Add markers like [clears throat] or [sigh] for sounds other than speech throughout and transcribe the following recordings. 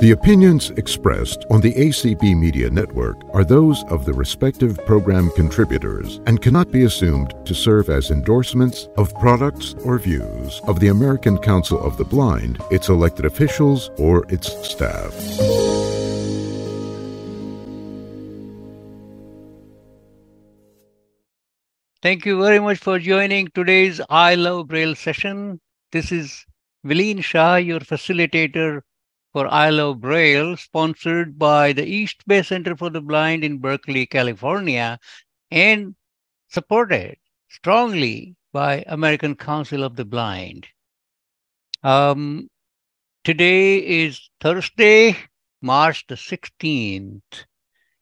The opinions expressed on the ACB Media Network are those of the respective program contributors and cannot be assumed to serve as endorsements of products or views of the American Council of the Blind, its elected officials, or its staff. Thank you very much for joining today's I Love Braille session. This is Vileen Shah, your facilitator for I Love Braille, sponsored by the East Bay Center for the Blind in Berkeley, California, and supported strongly by American Council of the Blind. Um, today is Thursday, March the 16th.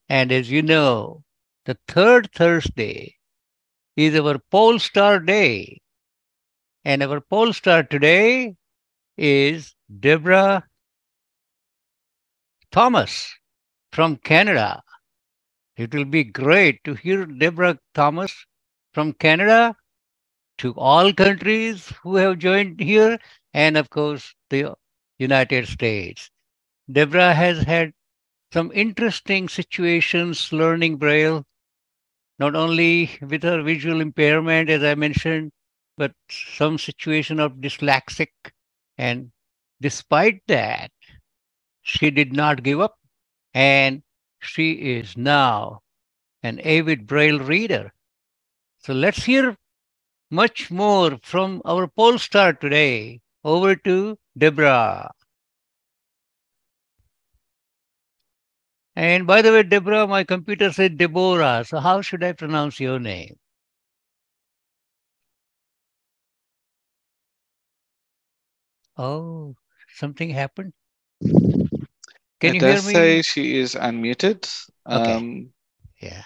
And as you know, the third Thursday is our pole star day. And our pole star today is Debora Thomas from Canada. It will be great to hear Debora Thomas from Canada to all countries who have joined here, and of course, the United States. Debora has had some interesting situations learning Braille not only with her visual impairment, as I mentioned, but some situation of dyslexic. And despite that, she did not give up. And she is now an avid Braille reader. So let's hear much more from our pole star today. Over to Debora. And by the way, Debora, my computer said Deborah. So how should I pronounce your name? Oh, something happened. Can it you does hear me? say she is unmuted. Okay. Um, Yeah.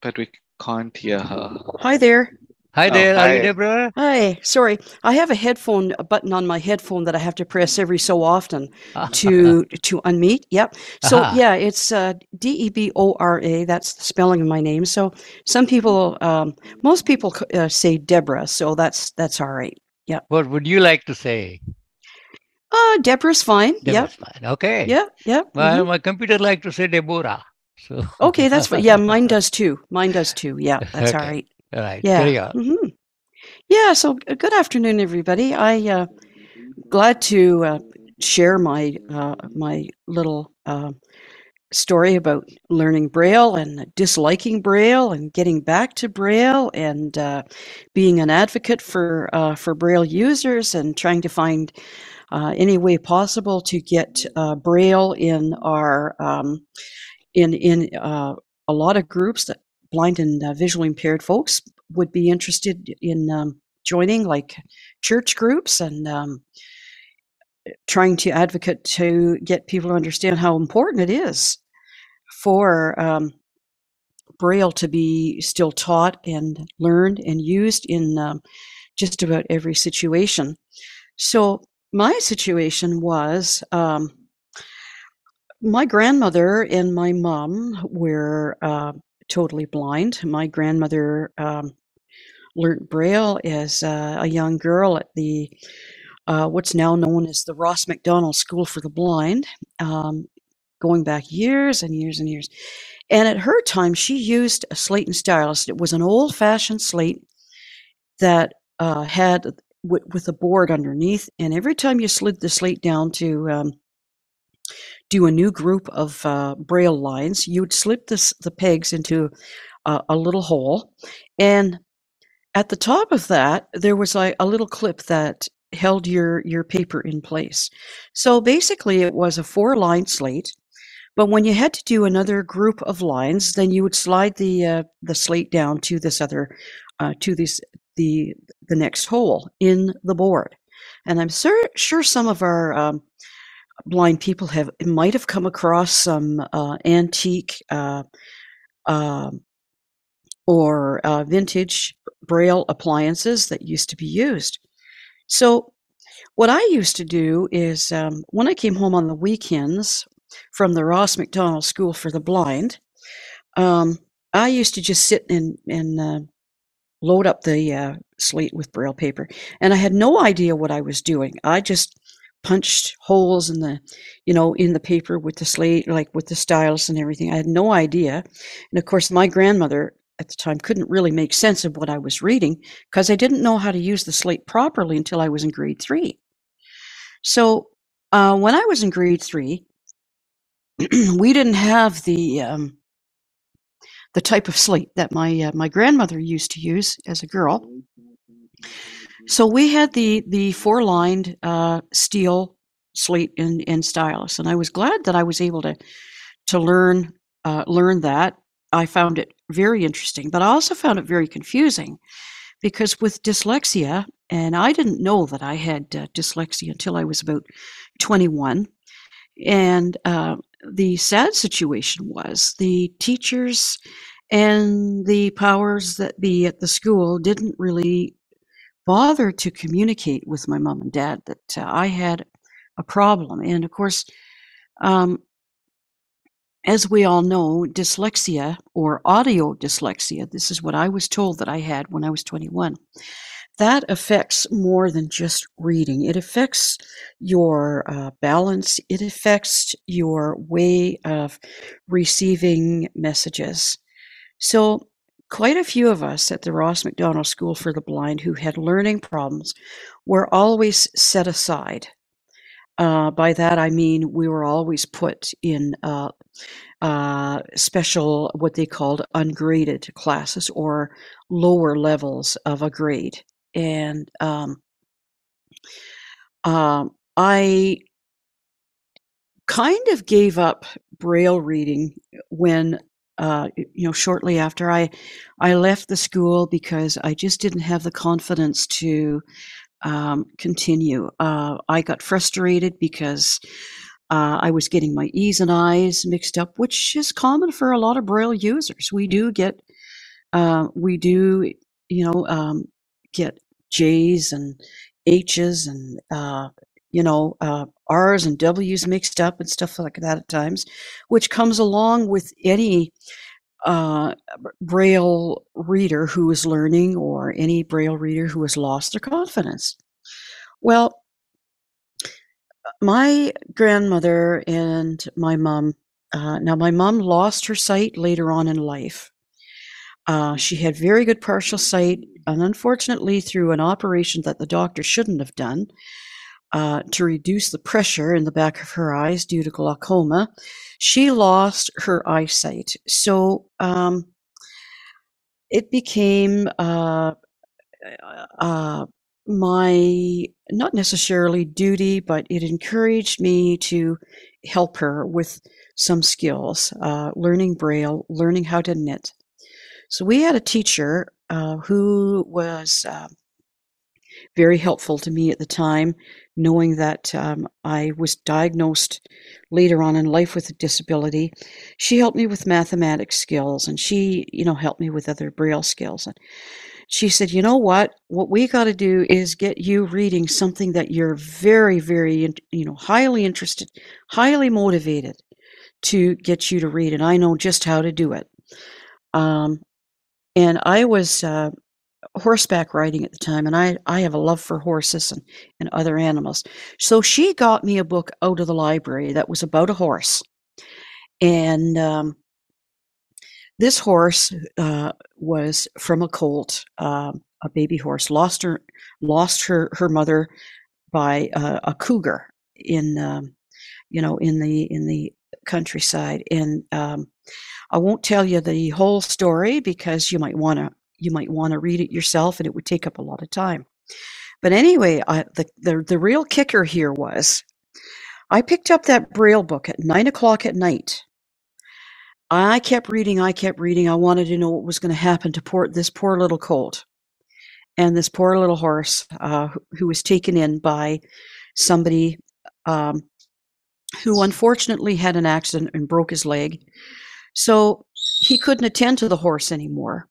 but we can't hear her. Hi there. Hi Oh, there. Are you hi. Debora? Hi. Sorry, I have a headphone a button on my headphone that I have to press every so often to [laughs] to unmute. Yep. So Aha. yeah, it's uh, D E B O R A. That's the spelling of my name. So some people, um, most people uh, say Deborah. So that's that's all right. Yeah. What would you like to say? Uh, Deborah's fine. Deborah's Yep. fine. Okay. Yep. Yep. Well, mhm. my computer like to say Deborah. So Okay, that's fine. Yeah, mine does too. Mine does too. Yeah, [laughs] that's all Okay. right. All right. Yeah. Carry on. hmm Yeah. So uh, good afternoon, everybody. I uh, glad to uh, share my uh, my little uh, story about learning Braille and disliking Braille and getting back to Braille and uh, being an advocate for uh, for Braille users and trying to find uh, any way possible to get uh, Braille in our um, in in uh, a lot of groups that blind and uh, visually impaired folks would be interested in um, joining, like church groups and um, trying to advocate to get people to understand how important it is for um, Braille to be still taught and learned and used in um, just about every situation. So my situation was um, my grandmother and my mom were uh, totally blind. My grandmother um, learned Braille as uh, a young girl at the uh, what's now known as the Ross Macdonald School for the Blind, um, going back years and years and years. And at her time, she used a slate and stylus. It was an old-fashioned slate that uh, had w- with a board underneath, and every time you slid the slate down to um, do a new group of uh, braille lines, you would slip this, the pegs into a, a little hole, and at the top of that there was like a little clip that held your your paper in place. So basically, it was a four line slate. But when you had to do another group of lines, then you would slide the uh, the slate down to this other uh, to this the the next hole in the board. And I'm sur- sure some of our um, blind people have might have come across some uh, antique uh, um or uh, vintage braille appliances that used to be used. So, what I used to do is um, when I came home on the weekends from the Ross Macdonald School for the Blind, um, I used to just sit and, and uh, load up the uh, slate with braille paper. And I had no idea what I was doing. I just punched holes in the, you know, in the paper with the slate, like with the stylus and everything. I had no idea. And of course, my grandmother at the time couldn't really make sense of what I was reading because I didn't know how to use the slate properly until I was in grade three. So uh, when I was in grade three, [clears throat] we didn't have the um, the type of slate that my uh, my grandmother used to use as a girl. So we had the the four lined uh, steel slate and, and stylus, and I was glad that I was able to to learn uh, learn that. I found it very interesting, but I also found it very confusing because with dyslexia, and I didn't know that I had uh, dyslexia until I was about 21. And uh, the sad situation was the teachers and the powers that be at the school didn't really bother to communicate with my mom and dad that uh, I had a problem. And of course, um, as we all know, dyslexia or audio dyslexia, this is what I was told that I had when I was 21, that affects more than just reading. It affects your uh, balance, it affects your way of receiving messages. So, quite a few of us at the Ross Macdonald School for the Blind who had learning problems were always set aside. Uh, by that I mean we were always put in uh, uh, special, what they called ungraded classes or lower levels of a grade. And um, um I kind of gave up Braille reading when uh, you know, shortly after I, I left the school because I just didn't have the confidence to um, continue. Uh, I got frustrated because uh, I was getting my E's and I's mixed up, which is common for a lot of Braille users. We do get, uh, we do, you know, um, get J's and H's and uh, you know, uh, R's and W's mixed up and stuff like that at times, which comes along with any uh, Braille reader who is learning or any Braille reader who has lost their confidence. Well, my grandmother and my mom, uh, now my mom lost her sight later on in life. Uh, she had very good partial sight, and unfortunately, through an operation that the doctor shouldn't have done, uh, to reduce the pressure in the back of her eyes due to glaucoma, she lost her eyesight. So um, it became uh, uh, my, not necessarily duty, but it encouraged me to help her with some skills, uh, learning Braille, learning how to knit. So we had a teacher uh, who was uh, very helpful to me at the time knowing that um, I was diagnosed later on in life with a disability. She helped me with mathematics skills and she, you know, helped me with other Braille skills. And she said, you know what? What we got to do is get you reading something that you're very, very, you know, highly interested, highly motivated to get you to read. And I know just how to do it. Um, and I was uh, horseback riding at the time, and I, I have a love for horses and, and other animals. So she got me a book out of the library that was about a horse. And um, this horse uh, was from a colt, uh, a baby horse, lost her, lost her, her mother by uh, a cougar in, um, you know, in the, in the countryside. And um, I won't tell you the whole story because you might want to you might want to read it yourself and it would take up a lot of time. But anyway, I, the, the, the real kicker here was I picked up that Braille book at nine o'clock at night. I kept reading, I kept reading. I wanted to know what was going to happen to poor, this poor little colt and this poor little horse uh, who was taken in by somebody um, who unfortunately had an accident and broke his leg. So he couldn't attend to the horse anymore.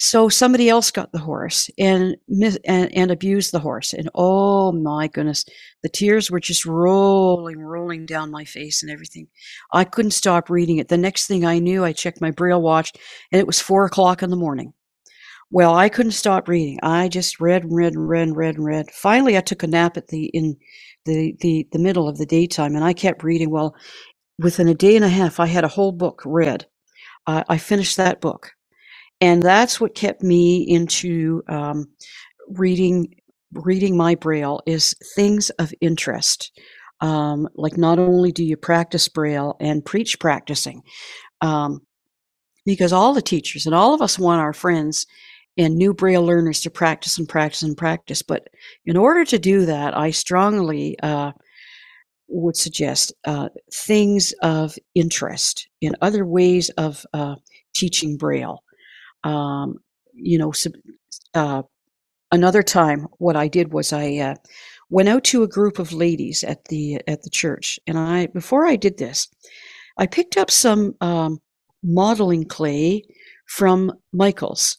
So somebody else got the horse and, and, and abused the horse, and oh my goodness, the tears were just rolling, rolling down my face and everything. I couldn't stop reading it. The next thing I knew, I checked my braille watch, and it was four o'clock in the morning. Well, I couldn't stop reading. I just read and read and read and read and read. Finally, I took a nap at the in the the the middle of the daytime, and I kept reading. Well, within a day and a half, I had a whole book read. Uh, I finished that book, and that's what kept me into um, reading reading my braille is things of interest. Um, like not only do you practice braille and preach practicing, um, because all the teachers and all of us want our friends and new braille learners to practice and practice and practice. But in order to do that, I strongly uh, would suggest uh, things of interest in other ways of uh, teaching braille. Um, you know, uh, another time, what I did was I uh, went out to a group of ladies at the at the church, and I before I did this, I picked up some um, modeling clay from Michaels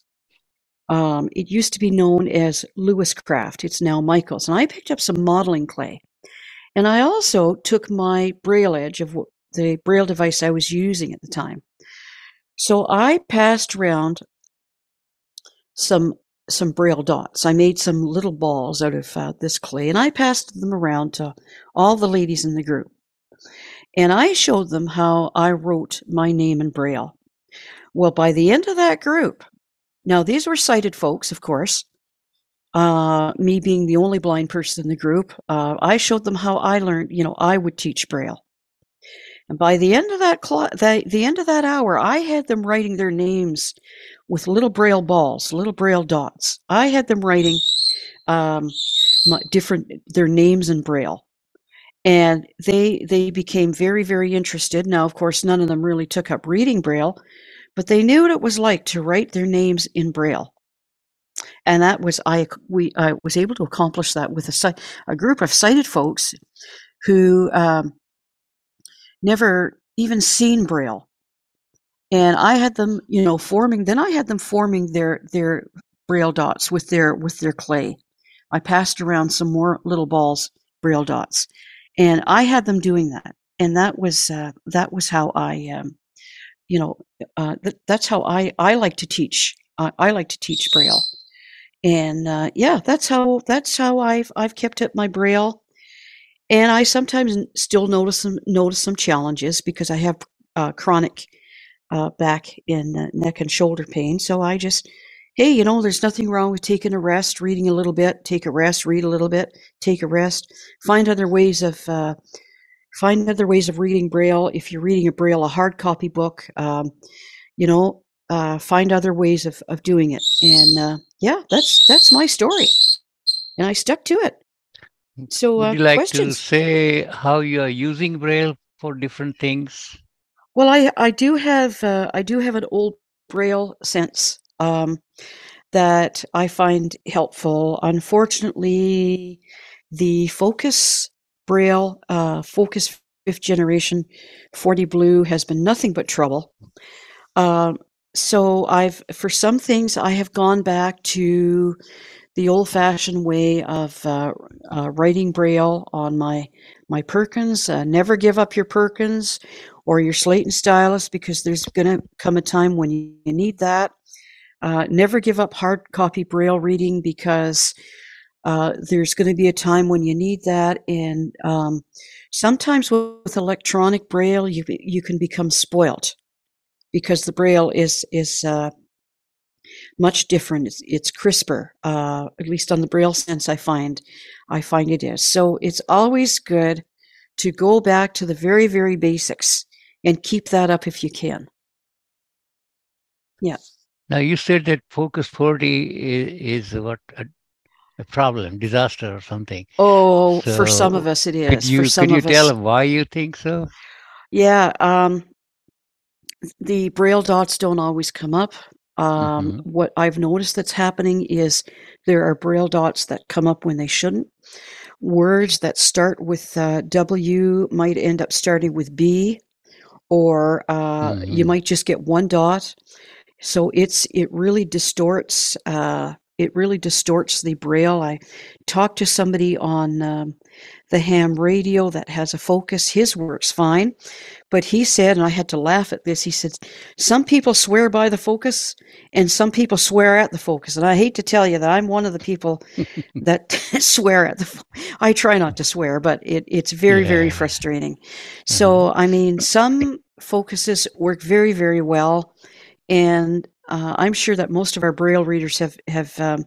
um, it used to be known as Lewiscraft. It's now Michaels. And I picked up some modeling clay. And I also took my Braille Edge of the Braille device I was using at the time. So I passed around some some braille dots. I made some little balls out of uh, this clay and I passed them around to all the ladies in the group. And I showed them how I wrote my name in braille. Well, by the end of that group, now, these were sighted folks, of course. Uh, me being the only blind person in the group, uh, I showed them how I learned. You know, I would teach Braille, and by the end of that, cl- the, the end of that hour, I had them writing their names with little Braille balls, little Braille dots. I had them writing um, different their names in Braille, and they they became very very interested. Now, of course, none of them really took up reading Braille but they knew what it was like to write their names in Braille. And that was I we I was able to accomplish that with a a group of sighted folks who um, never even seen Braille, and I had them you know forming. Then I had them forming their their Braille dots with their with their clay. I passed around some more little balls Braille dots, and I had them doing that. And that was uh, that was how I um, you know, uh, th- that's how I, I like to teach. Uh, I like to teach Braille. And uh, yeah, that's how that's how I've I've kept up my Braille. And I sometimes still notice some notice some challenges because I have uh, chronic uh, back and neck and shoulder pain. So I just, hey, you know, there's nothing wrong with taking a rest, reading a little bit, take a rest, read a little bit, take a rest, find other ways of uh, find other ways of reading Braille. If you're reading a Braille, a hard copy book, um, you know, uh, find other ways of, of doing it. And uh, yeah, that's that's my story, and I stuck to it. So, uh, would you like questions? to say how you are using Braille for different things? Well, I I do have uh, I do have an old Braille sense um, that I find helpful. Unfortunately, the focus Braille, uh, Focus fifth generation 40 Blue has been nothing but trouble. Uh, so I've, for some things, I have gone back to the old-fashioned way of uh, uh, writing Braille on my my Perkins. Uh, never give up your Perkins or your slate and stylus because there's going to come a time when you need that. Uh, never give up hard copy Braille reading because uh, there's going to be a time when you need that, and um, sometimes with electronic braille, you you can become spoilt because the braille is is uh, much different. It's, it's crisper, uh, at least on the braille sense. I find I find it is. So it's always good to go back to the very very basics and keep that up if you can. Yeah. Now you said that Focus 40 is, is what a problem, disaster, or something. Oh, so for some of us, it is. Could you, for some could you of tell us, why you think so? Yeah, um, the braille dots don't always come up. Um, Mhm. What I've noticed that's happening is there are braille dots that come up when they shouldn't. Words that start with uh, W might end up starting with B, or uh, you Mhm. might just get one dot. So it's it really distorts uh, it really distorts the braille. I talked to somebody on um, the ham radio that has a focus. His works fine, but he said, and I had to laugh at this. He said, "Some people swear by the focus, and some people swear at the focus." And I hate to tell you that I'm one of the people [laughs] that [laughs] swear at the. Fo- I try not to swear, but it, it's very very Yeah. frustrating. So I mean, some focuses work very very well, and uh, I'm sure that most of our braille readers have have um,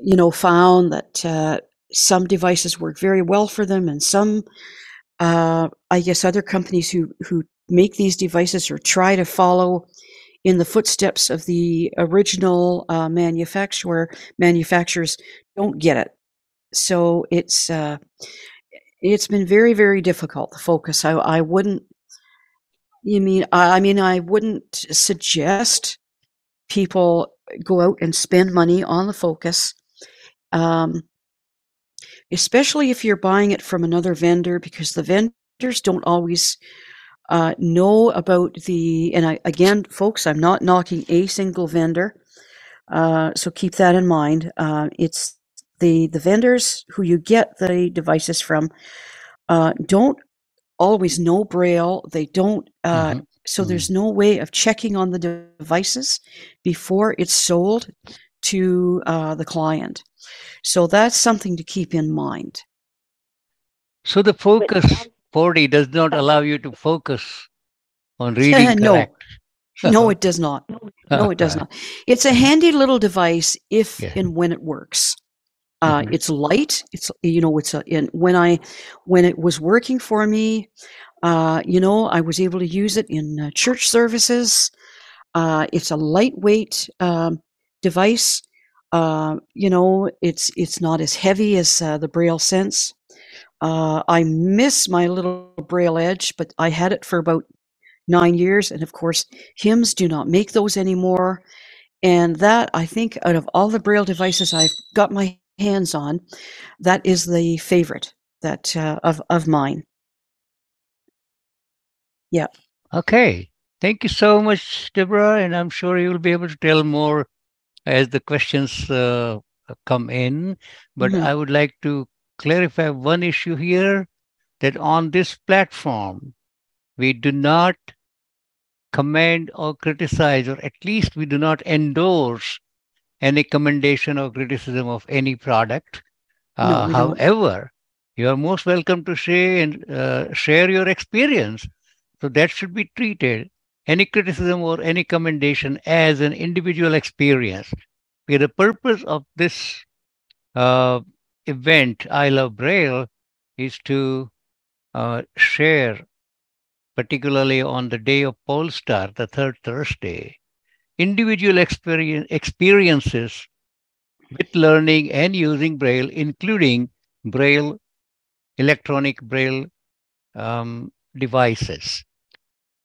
you know found that uh, some devices work very well for them, and some uh, I guess other companies who who make these devices or try to follow in the footsteps of the original uh, manufacturer manufacturers don't get it. So it's uh, it's been very very difficult to focus. I I wouldn't. You mean I mean I wouldn't suggest people go out and spend money on the focus. Um, especially if you're buying it from another vendor because the vendors don't always uh, know about the and I, again folks i'm not knocking a single vendor uh, so keep that in mind uh, it's the the vendors who you get the devices from uh, don't always know braille. They don't uh, Mhm. so there's no way of checking on the devices before it's sold to uh, the client. So that's something to keep in mind. So the focus 40 does not allow you to focus on [laughs] reading No. correct. no [laughs] it does not. No it does not. it's a handy little device if Yeah. and when it works uh, Mhm. it's light. It's you know it's a in when i when it was working for me uh, you know i was able to use it in uh, church services. Uh, it's a lightweight um, device. Uh, you know it's it's not as heavy as uh, the braille sense. Uh, i miss my little braille edge but i had it for about nine years and of course HIMS do not make those anymore. And that i think out of all the braille devices i've got my hands on that is the favorite that uh, of, of mine Yeah. Okay. Thank you so much, Debora. And I'm sure you'll be able to tell more as the questions uh, come in. But Mhm. I would like to clarify one issue here that on this platform, we do not commend or criticize, or at least we do not endorse any commendation or criticism of any product. No, Uh, don't. however, you are most welcome to share and uh, share your experience. So that should be treated any criticism or any commendation as an individual experience. Because the purpose of this uh, event, I Love Braille, is to uh, share, particularly on the day of Polestar, the third Thursday, individual experience, experiences with learning and using Braille, including Braille, electronic Braille um, devices.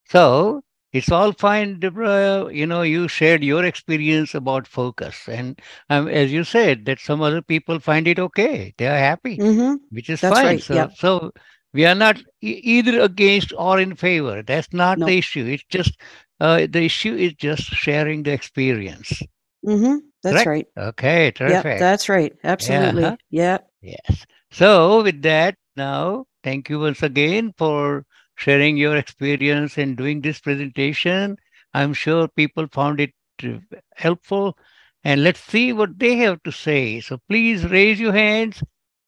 So it's all fine, Debora. You know, you shared your experience about focus, and um, as you said, that some other people find it okay; they are happy, hmm which is That's fine. right, So, yeah. so we are not e- either against or in favor. That's not No. the issue. It's just uh, the issue is just sharing the experience. Mm-hmm. That's Correct? right. Okay, Yeah, terrific. that's right. Absolutely. Uh-huh. Yeah. Yes. So, with that, now, thank you once again for sharing your experience and doing this presentation. I'm sure people found it uh, helpful. And let's see what they have to say. So, please raise your hands,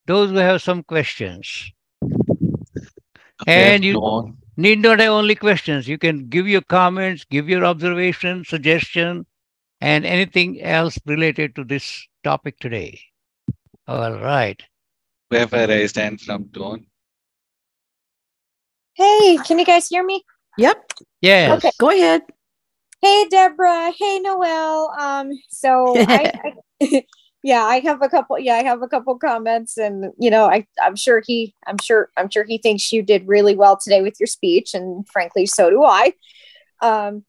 those who have some questions. Okay, And you- Dawn. Need not have only questions. You can give your comments, give your observation, suggestion, and anything else related to this topic today. All right. We have a raised hand from Dawn. Hey, can you guys hear me? Yep. Yes. Okay. Go ahead. Hey, Debora. Hey, Noel. Um, so [laughs] I, I yeah, I have a couple. Yeah, I have a couple comments, and you know, I I'm sure he, I'm sure, I'm sure he thinks you did really well today with your speech, and frankly, so do I. Um,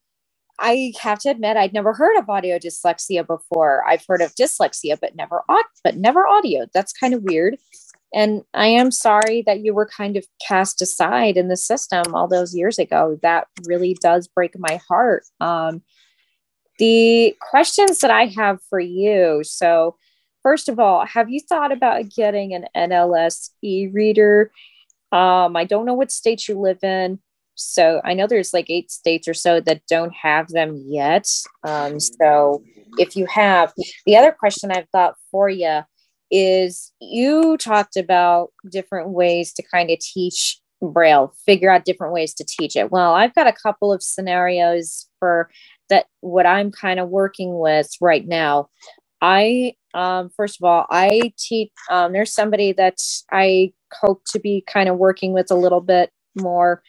I have to admit, I'd never heard of audio dyslexia before. I've heard of dyslexia, but never aud, but never audio. That's kind of weird. And I am sorry that you were kind of cast aside in the system all those years ago. That really does break my heart. Um, the questions that I have for you. So, first of all, have you thought about getting an NLS e reader? Um, I don't know what state you live in. So I know there's like eight states or so that don't have them yet. Um, so if you have, the other question I've got for you is you talked about different ways to kind of teach Braille, figure out different ways to teach it. Well, I've got a couple of scenarios for that, what I'm kind of working with right now. I, um, first of all, I teach, um, there's somebody that I hope to be kind of working with a little bit more.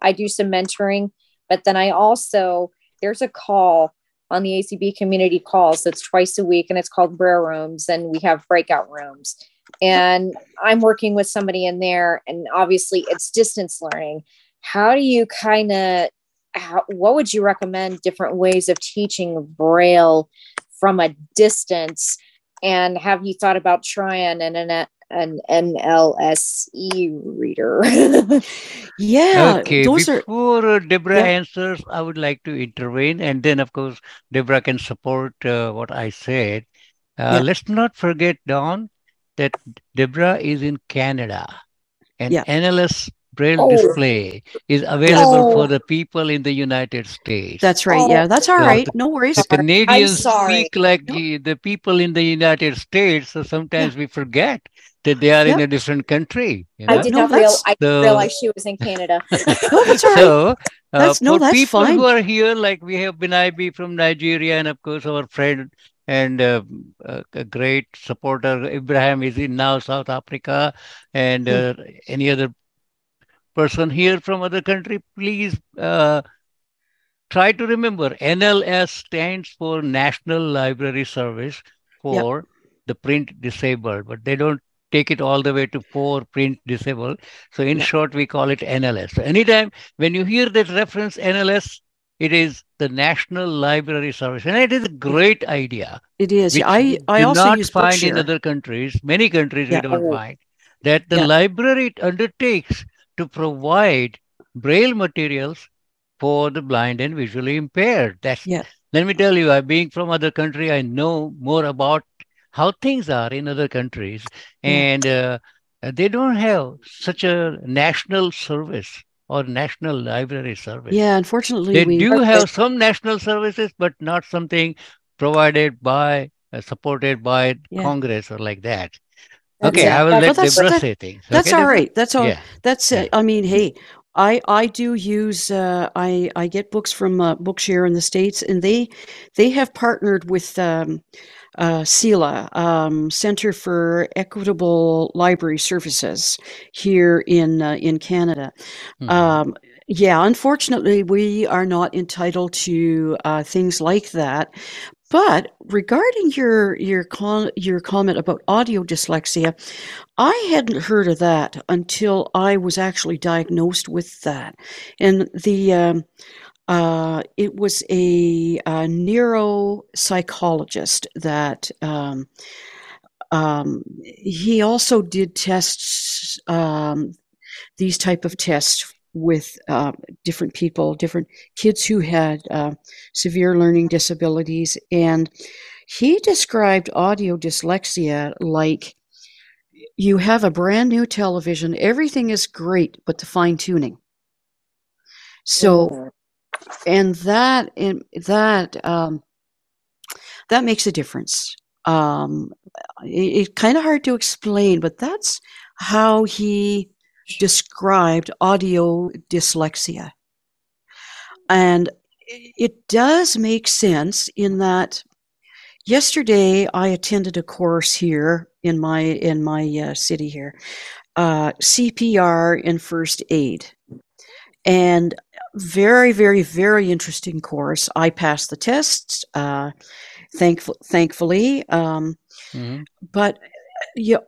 I do some mentoring, but then I also, there's a call on the ACB community calls that's twice a week and it's called Braille Rooms and we have breakout rooms. And I'm working with somebody in there and obviously it's distance learning. How do you kind of what would you recommend different ways of teaching braille from a distance and have you thought about trying an, an, an NLSE reader. [laughs] yeah. Okay. Before are, Debora yeah. answers, I would like to intervene. And then, of course, Debora can support uh, what I said. Uh, yeah. Let's not forget, Dawn, that Debora is in Canada. And yeah. NLS braille oh. display is available oh. for the people in the United States. That's right. Yeah, that's all so right. No worries. The Canadians speak like no. the, the people in the United States, so sometimes yeah. we forget that they are in a different country. You know? I did no, not real, I so, realize she was in Canada. [laughs] no, that's all right. So, uh, that's, no, for that's people fine. who are here, like we have Binaibi from Nigeria, and of course our friend and uh, a great supporter Ibrahim is in now South Africa, and hmm. uh, any other person here from other country, please uh, try to remember NLS stands for National Library Service for yep. the print disabled, but they don't take it all the way to for print disabled. So in yep. short, we call it NLS. So anytime when you hear that reference NLS, it is the National Library Service, and it is a great idea. It is. I I also not use find in other countries. Many countries yeah. we don't find that the yeah. library undertakes to provide braille materials for the blind and visually impaired. That's yeah. let me tell you, I being from other country, I know more about how things are in other countries, yeah. and uh, they don't have such a national service or national library service. Yeah, unfortunately, they do have some national services, but not something provided by, uh, supported by yeah. Congress or like that. Okay, I will let that's, Debora say things. That's okay, all right. That's all. Yeah. That's. Uh, I mean, hey, I I do use. Uh, I I get books from uh, Bookshare in the states, and they they have partnered with. Um, uh, CELA, um, Center for Equitable Library Services, here in uh, in Canada. Mm-hmm. Um, yeah, unfortunately, we are not entitled to uh, things like that. But regarding your your con- your comment about audio dyslexia, I hadn't heard of that until I was actually diagnosed with that, and the um, uh, it was a, a neuropsychologist that um, um, he also did tests um, these type of tests with uh, different people, different kids who had uh, severe learning disabilities. And he described audio dyslexia like you have a brand new television, everything is great, but the fine tuning. So, and that, and that, um, that makes a difference. Um, it, it's kind of hard to explain, but that's how he described audio dyslexia. And it does make sense in that yesterday I attended a course here in my in my uh, city here, uh, CPR and first aid, and very very very interesting course. I passed the tests, uh, thankful, thankfully, um, mm-hmm. but you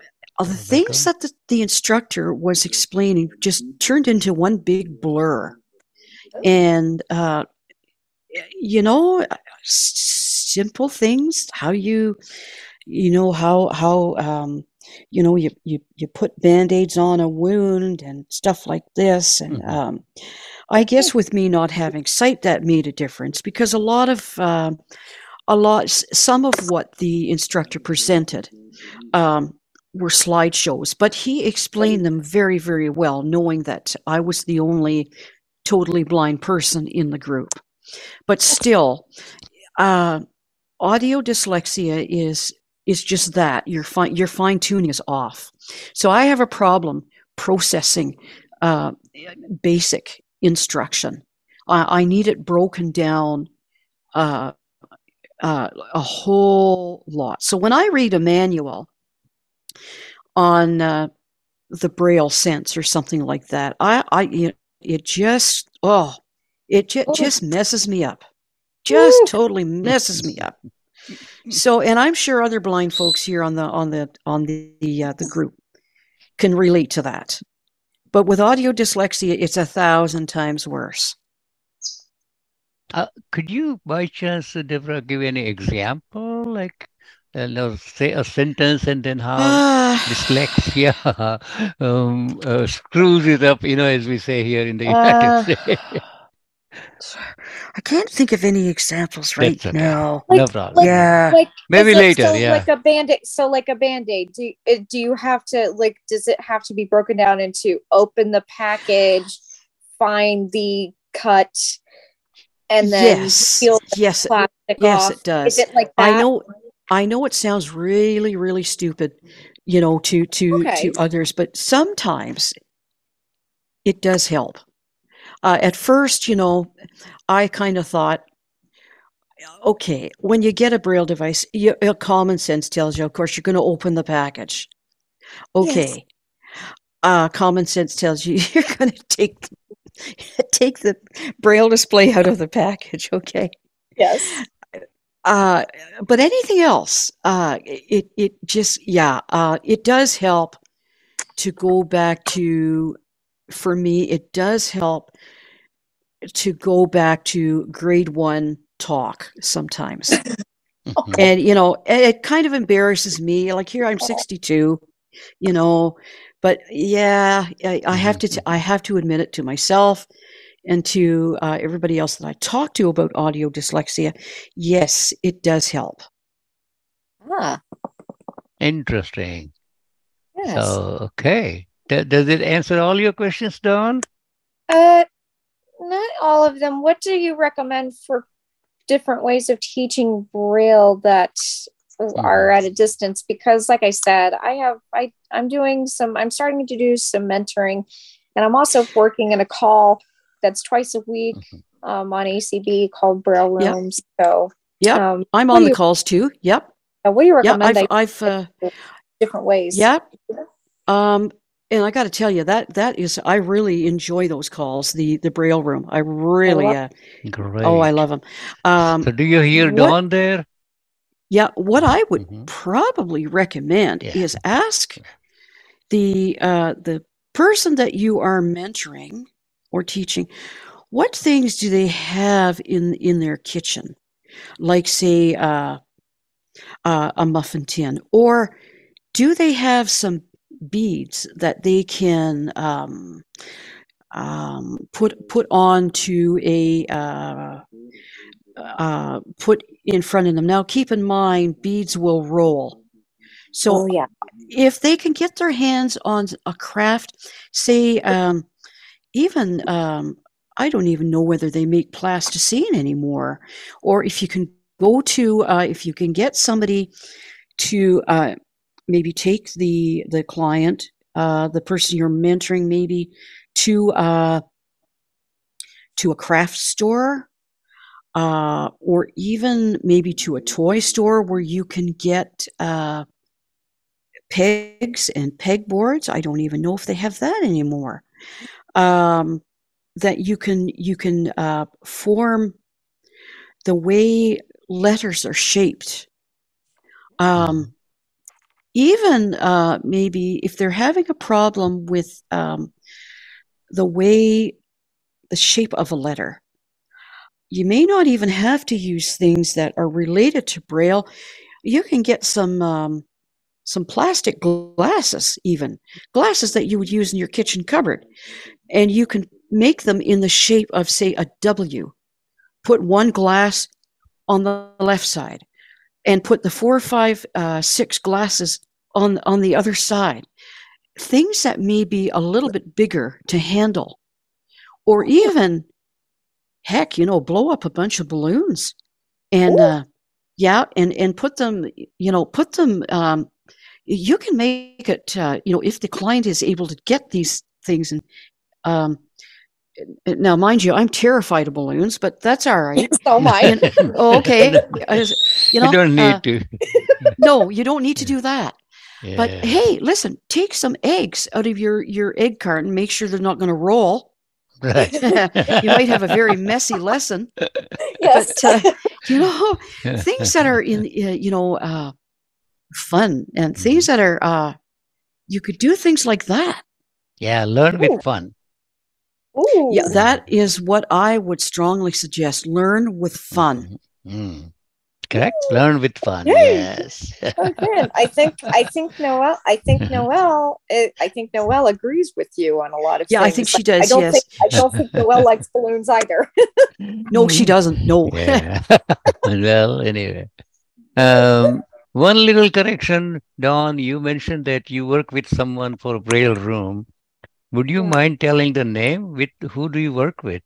the things that the, the instructor was explaining just turned into one big blur. And, uh, you know, simple things, how you, you know, how, how, um, you know, you, you, you put band-aids on a wound and stuff like this. And, mm-hmm. um, I guess with me not having sight, that made a difference because a lot of uh, a lot some of what the instructor presented um, were slideshows, but he explained them very very well, knowing that I was the only totally blind person in the group. But still, uh, audio dyslexia is is just that your fine your fine tuning is off. So I have a problem processing uh, basic instruction. I, I, need it broken down uh, uh, a whole lot. So when I read a manual on uh, the Braille sense or something like that, I, I it, it just oh, it ju- oh. just messes me up. Just Ooh. totally messes me up. So, and I'm sure other blind folks here on the on the on the the, uh, the group can relate to that. But with audio dyslexia, it's a thousand times worse. Uh, could you, by chance, Debora, give any example, like uh, no, say a sentence and then how uh, [sighs] dyslexia [laughs] um, uh, screws it up, you know, as we say here in the United uh, States? [laughs] I can't think of any examples right okay. now. Like, no problem. Like, yeah, like maybe later. So yeah, like a band-aid. So like a band-aid. Do do you have to like? Does it have to be broken down into open the package, find the cut, and then yes. peel yes, yes, it does. Is it like that? I know. I know it sounds really, really stupid, you know, to to okay. to others, but sometimes it does help. Uh, at first, you know, I kind of thought, okay, when you get a braille device, you, common sense tells you, of course, you're going to open the package. Okay. Yes. Uh, common sense tells you [laughs] you're going to take take the braille display out of the package. Okay. Yes. Uh, but anything else, uh, it it just yeah, uh, it does help to go back to. For me, it does help to go back to grade one talk sometimes. Mm-hmm. and, you know, it kind of embarrasses me. Like here, I'm 62, you know, but yeah, I, I have to, t- mm-hmm. I have to admit it to myself and to uh, everybody else that I talk to about audio dyslexia. Yes, it does help. Ah. Interesting. Yes. So, okay. D- does it answer all your questions, Dawn? Uh, not all of them. What do you recommend for different ways of teaching Braille that are at a distance? Because, like I said, I have I I'm doing some. I'm starting to do some mentoring, and I'm also working in a call that's twice a week mm-hmm. um, on ACB called Braille Rooms. Yep. So yeah, um, I'm on the you, calls too. Yep. Uh, what do you recommend? Yep, I've, I've uh, different ways. Yep. Um, and I got to tell you that that is I really enjoy those calls. The the Braille Room. I really uh, great. Oh, I love them. Um, so do you hear what, Dawn there? Yeah. What I would mm-hmm. probably recommend yeah. is ask the uh, the person that you are mentoring or teaching what things do they have in in their kitchen, like say uh, uh, a muffin tin, or do they have some beads that they can um, um, put put onto a uh, uh, put in front of them. Now, keep in mind, beads will roll. So, oh, yeah. if they can get their hands on a craft, say, um, even um, I don't even know whether they make plasticine anymore, or if you can go to uh, if you can get somebody to uh, maybe take the the client, uh, the person you're mentoring, maybe to uh, to a craft store, uh, or even maybe to a toy store where you can get uh, pegs and pegboards. I don't even know if they have that anymore. Um, that you can you can uh, form the way letters are shaped. Um, even uh, maybe if they're having a problem with um, the way the shape of a letter you may not even have to use things that are related to braille you can get some um, some plastic glasses, even glasses that you would use in your kitchen cupboard, and you can make them in the shape of, say, a W. Put one glass on the left side, and put the four, five, uh, six glasses on on the other side. Things that may be a little bit bigger to handle, or even, heck, you know, blow up a bunch of balloons, and uh, yeah, and and put them, you know, put them. Um, you can make it, uh, you know, if the client is able to get these things and. Um, now, mind you, I'm terrified of balloons, but that's all right. [laughs] so am I. And- oh, okay. [laughs] As- you know, you don't need uh, to. [laughs] no, you don't need to do that. But hey, listen, take some eggs out of your your egg carton. Make sure they're not going to roll. Right. you might have a very messy lesson. yes. But uh, you know, things that are in uh, you know uh, fun and things that are uh, you could do things like that. yeah, learn Ooh. with fun. Ooh. Yeah, that is what I would strongly suggest. Learn with fun. Mm. Correct. Learn with fun. Yay. Yes. [laughs] Oh, good. I think I think Noel. I think [laughs] Noel. eh, I think Noel agrees with you on a lot of. Things. Yeah, I think she does. don't Yes. think I don't think Noel [laughs] likes balloons either. No, she doesn't. No. yeah. well, anyway. Um, one little correction, Dawn. You mentioned that you work with someone for Braille Room. Would you Yeah. mind telling the name? With who do you work with?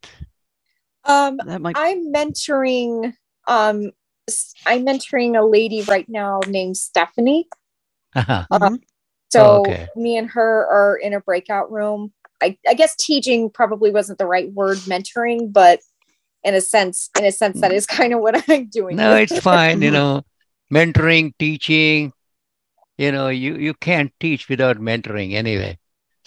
Um, might. I'm mentoring. Um, s- I'm mentoring a lady right now named Stephanie. Uh-huh. Mhm. So Oh, okay. me and her are in a breakout room. I, I guess teaching probably wasn't the right word, mentoring, but in a sense, in a sense, that is [laughs] kind of what I'm doing. No, it's fine. You know, mentoring, teaching. You know, you you can't teach without mentoring anyway.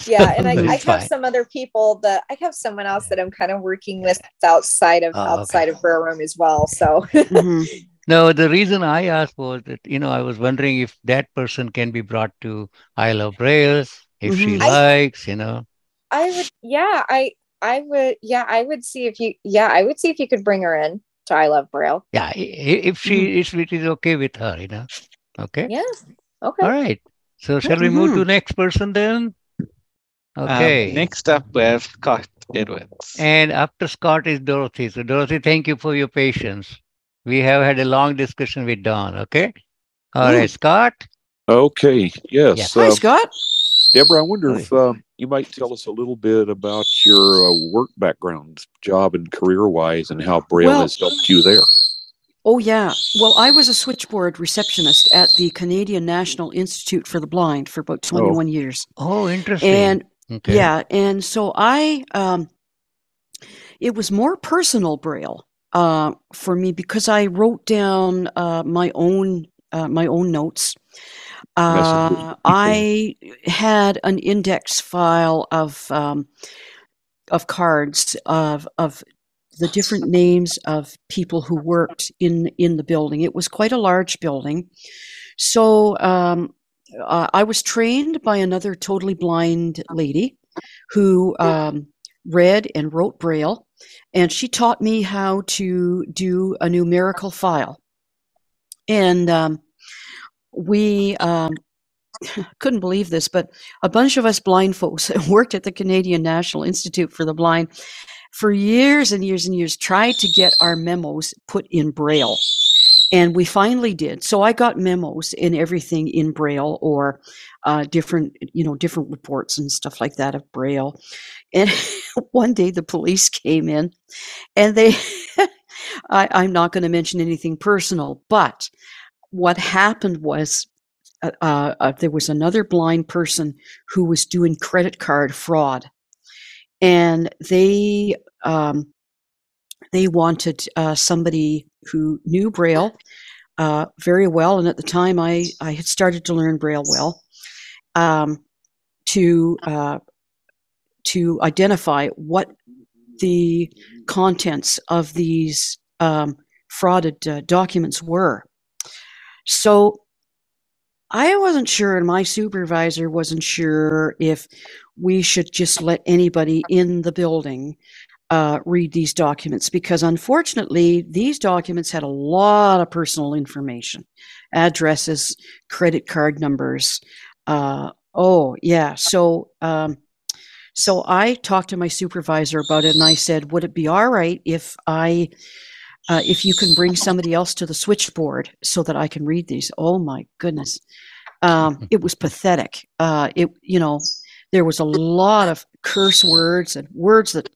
yeah, and I, [laughs] I have fine. some other people that I have someone else that I'm kind of working with outside of Oh, okay. outside of Braille Room as well. So [laughs] Mhm. No, the reason I asked was that, you know, I was wondering if that person can be brought to I Love Braille, if she Mhm. I- likes, you know. I would, yeah, I I would, yeah, I would see if you, yeah, I would see if you could bring her in to I Love Braille. Yeah, i- i- if she if it is okay with her, you know. Okay. Yeah. Okay. All right. So shall we move to next person then? Um, Okay. next up, we have Scott Edwards. And after Scott is Dorothy. So Dorothy, thank you for your patience. We have had a long discussion with Dawn. Okay. All right, Mm. Scott. Okay, yes. Hi, uh, Scott. Debora, I wonder if uh, you might tell us a little bit about your uh, work background, job and career wise, and how Braille Well- has helped you there. Oh, yeah. Well, I was a switchboard receptionist at the Canadian National Institute for the Blind for about 21 years. Oh, interesting. And okay. yeah, and so I, um, it was more personal Braille uh, for me because I wrote down uh, my own uh, my own notes. Uh. I had an index file of um, of cards of of the different names of people who worked in in the building. It was quite a large building, so um, uh, I was trained by another totally blind lady who um, read and wrote Braille, and she taught me how to do a numerical file. And um, we um, [laughs] couldn't believe this, but a bunch of us blind folks [laughs] worked at the Canadian National Institute for the Blind for years and years and years tried to get our memos put in Braille. And we finally did. So I got memos and everything in Braille or uh, different, you know, different reports and stuff like that of Braille. And [laughs] one day the police came in and they, I, I'm not going to mention anything personal, but what happened was uh, uh, uh, there was another blind person who was doing credit card fraud, and they um, they wanted uh, somebody who knew Braille uh, very well, and at the time I I had started to learn Braille well um, to uh, to identify what the contents of these um, frauded documents were. So I wasn't sure, and my supervisor wasn't sure if we should just let anybody in the building uh, read these documents because unfortunately these documents had a lot of personal information addresses credit card numbers uh, oh yeah. So um, so i talked to my supervisor about it and i said would it be all right if i uh, if you can bring somebody else to the switchboard so that i can read these oh my goodness um, [laughs] it was pathetic uh, it you know there was a lot of curse words and words that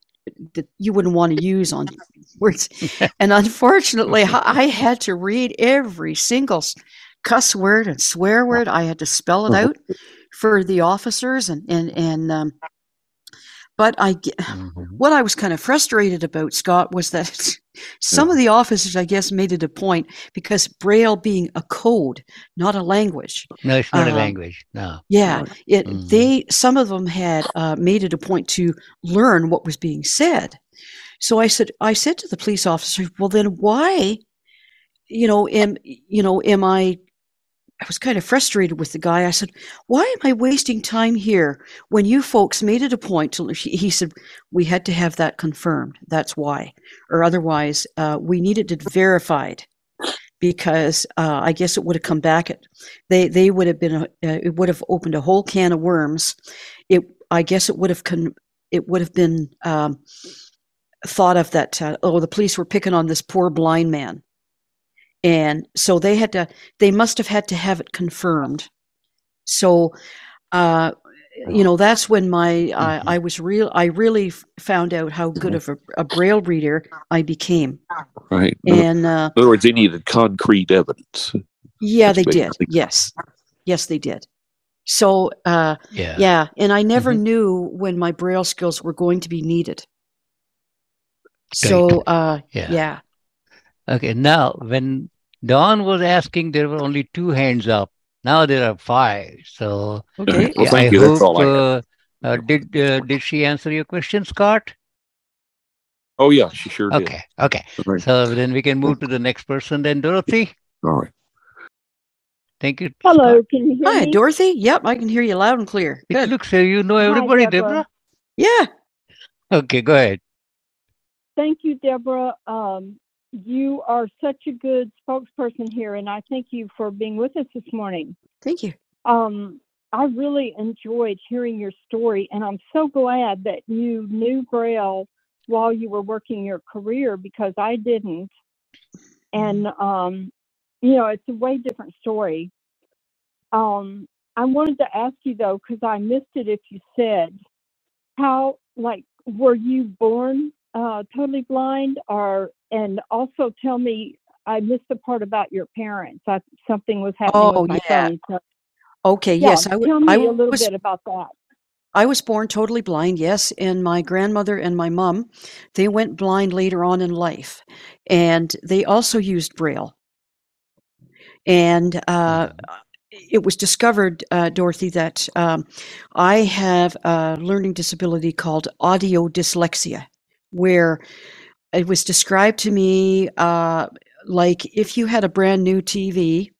that you wouldn't want to use on [laughs] words. [laughs] and unfortunately, I had to read every single cuss word and swear word. I had to spell it out for the officers and and and um, but I, mm-hmm. what I was kind of frustrated about, Scott, was that [laughs] some of the officers, I guess, made it a point because Braille being a code, not a language. No, it's not a um, language. No. Yeah, it. Mm-hmm. They some of them had uh, made it a point to learn what was being said. So I said, I said to the police officer, well, then why, you know, am you know, am I I was kind of frustrated with the guy. I said, Why am I wasting time here when you folks made it a point to? He said, We had to have that confirmed. That's why. Or otherwise, uh, we needed it verified because uh, I guess it would have come back. At, they, they would have been, uh, it would have opened a whole can of worms. It, I guess it would have, con- it would have been um, thought of that, uh, oh, the police were picking on this poor blind man and so they had to they must have had to have it confirmed. So uh, you know that's when my mm-hmm. I was real i really found out how good of a, a braille reader i became. Right. And uh, in other words they needed concrete evidence. Yeah that's they basically. did yes. Yes they did. So uh, yeah. yeah and i never mm-hmm. knew when my braille skills were going to be needed. So uh, yeah. yeah. Okay now when Dawn was asking, there were only two hands up. Now there are five. So okay. well, I you. hope. Uh, uh, did uh, did she answer your question, Scott? Oh yeah, she sure did. Okay, okay. Right. So then we can move to the next person. Then Dorothy. All right. Thank you. Hello, Scott. can you hear Hi, me? Dorothy. Yep, I can hear you loud and clear. Good. It looks like you know everybody, Hi, Debora. Debora. Yeah. Okay, go ahead. Thank you, Debora. Um, you are such a good spokesperson here, and I thank you for being with us this morning. Thank you. Um, I really enjoyed hearing your story, and I'm so glad that you knew Braille while you were working your career because I didn't. And, um, you know, it's a way different story. Um, I wanted to ask you, though, because I missed it if you said, how, like, were you born uh, totally blind or and also tell me I missed the part about your parents. I, something was happening oh, with my yeah. phone. So, okay, yeah, yes. I, tell me I, a little was, bit about that. I was born totally blind, yes, and my grandmother and my mom, they went blind later on in life, and they also used Braille. And uh, mm-hmm. it was discovered, uh, Dorothy, that um, I have a learning disability called audio dyslexia, where it was described to me uh, like if you had a brand new TV,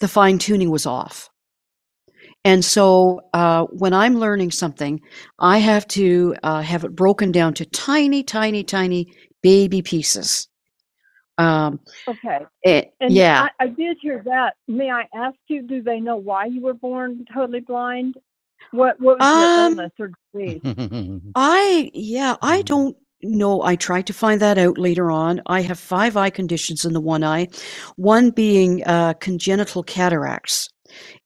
the fine tuning was off. And so uh, when I'm learning something, I have to uh, have it broken down to tiny, tiny, tiny baby pieces. Um, okay. It, and yeah. I, I, did hear that. May I ask you, do they know why you were born totally blind? What, what was um, your illness or disease? I, yeah, I don't no, I tried to find that out later on. I have five eye conditions in the one eye, one being uh, congenital cataracts.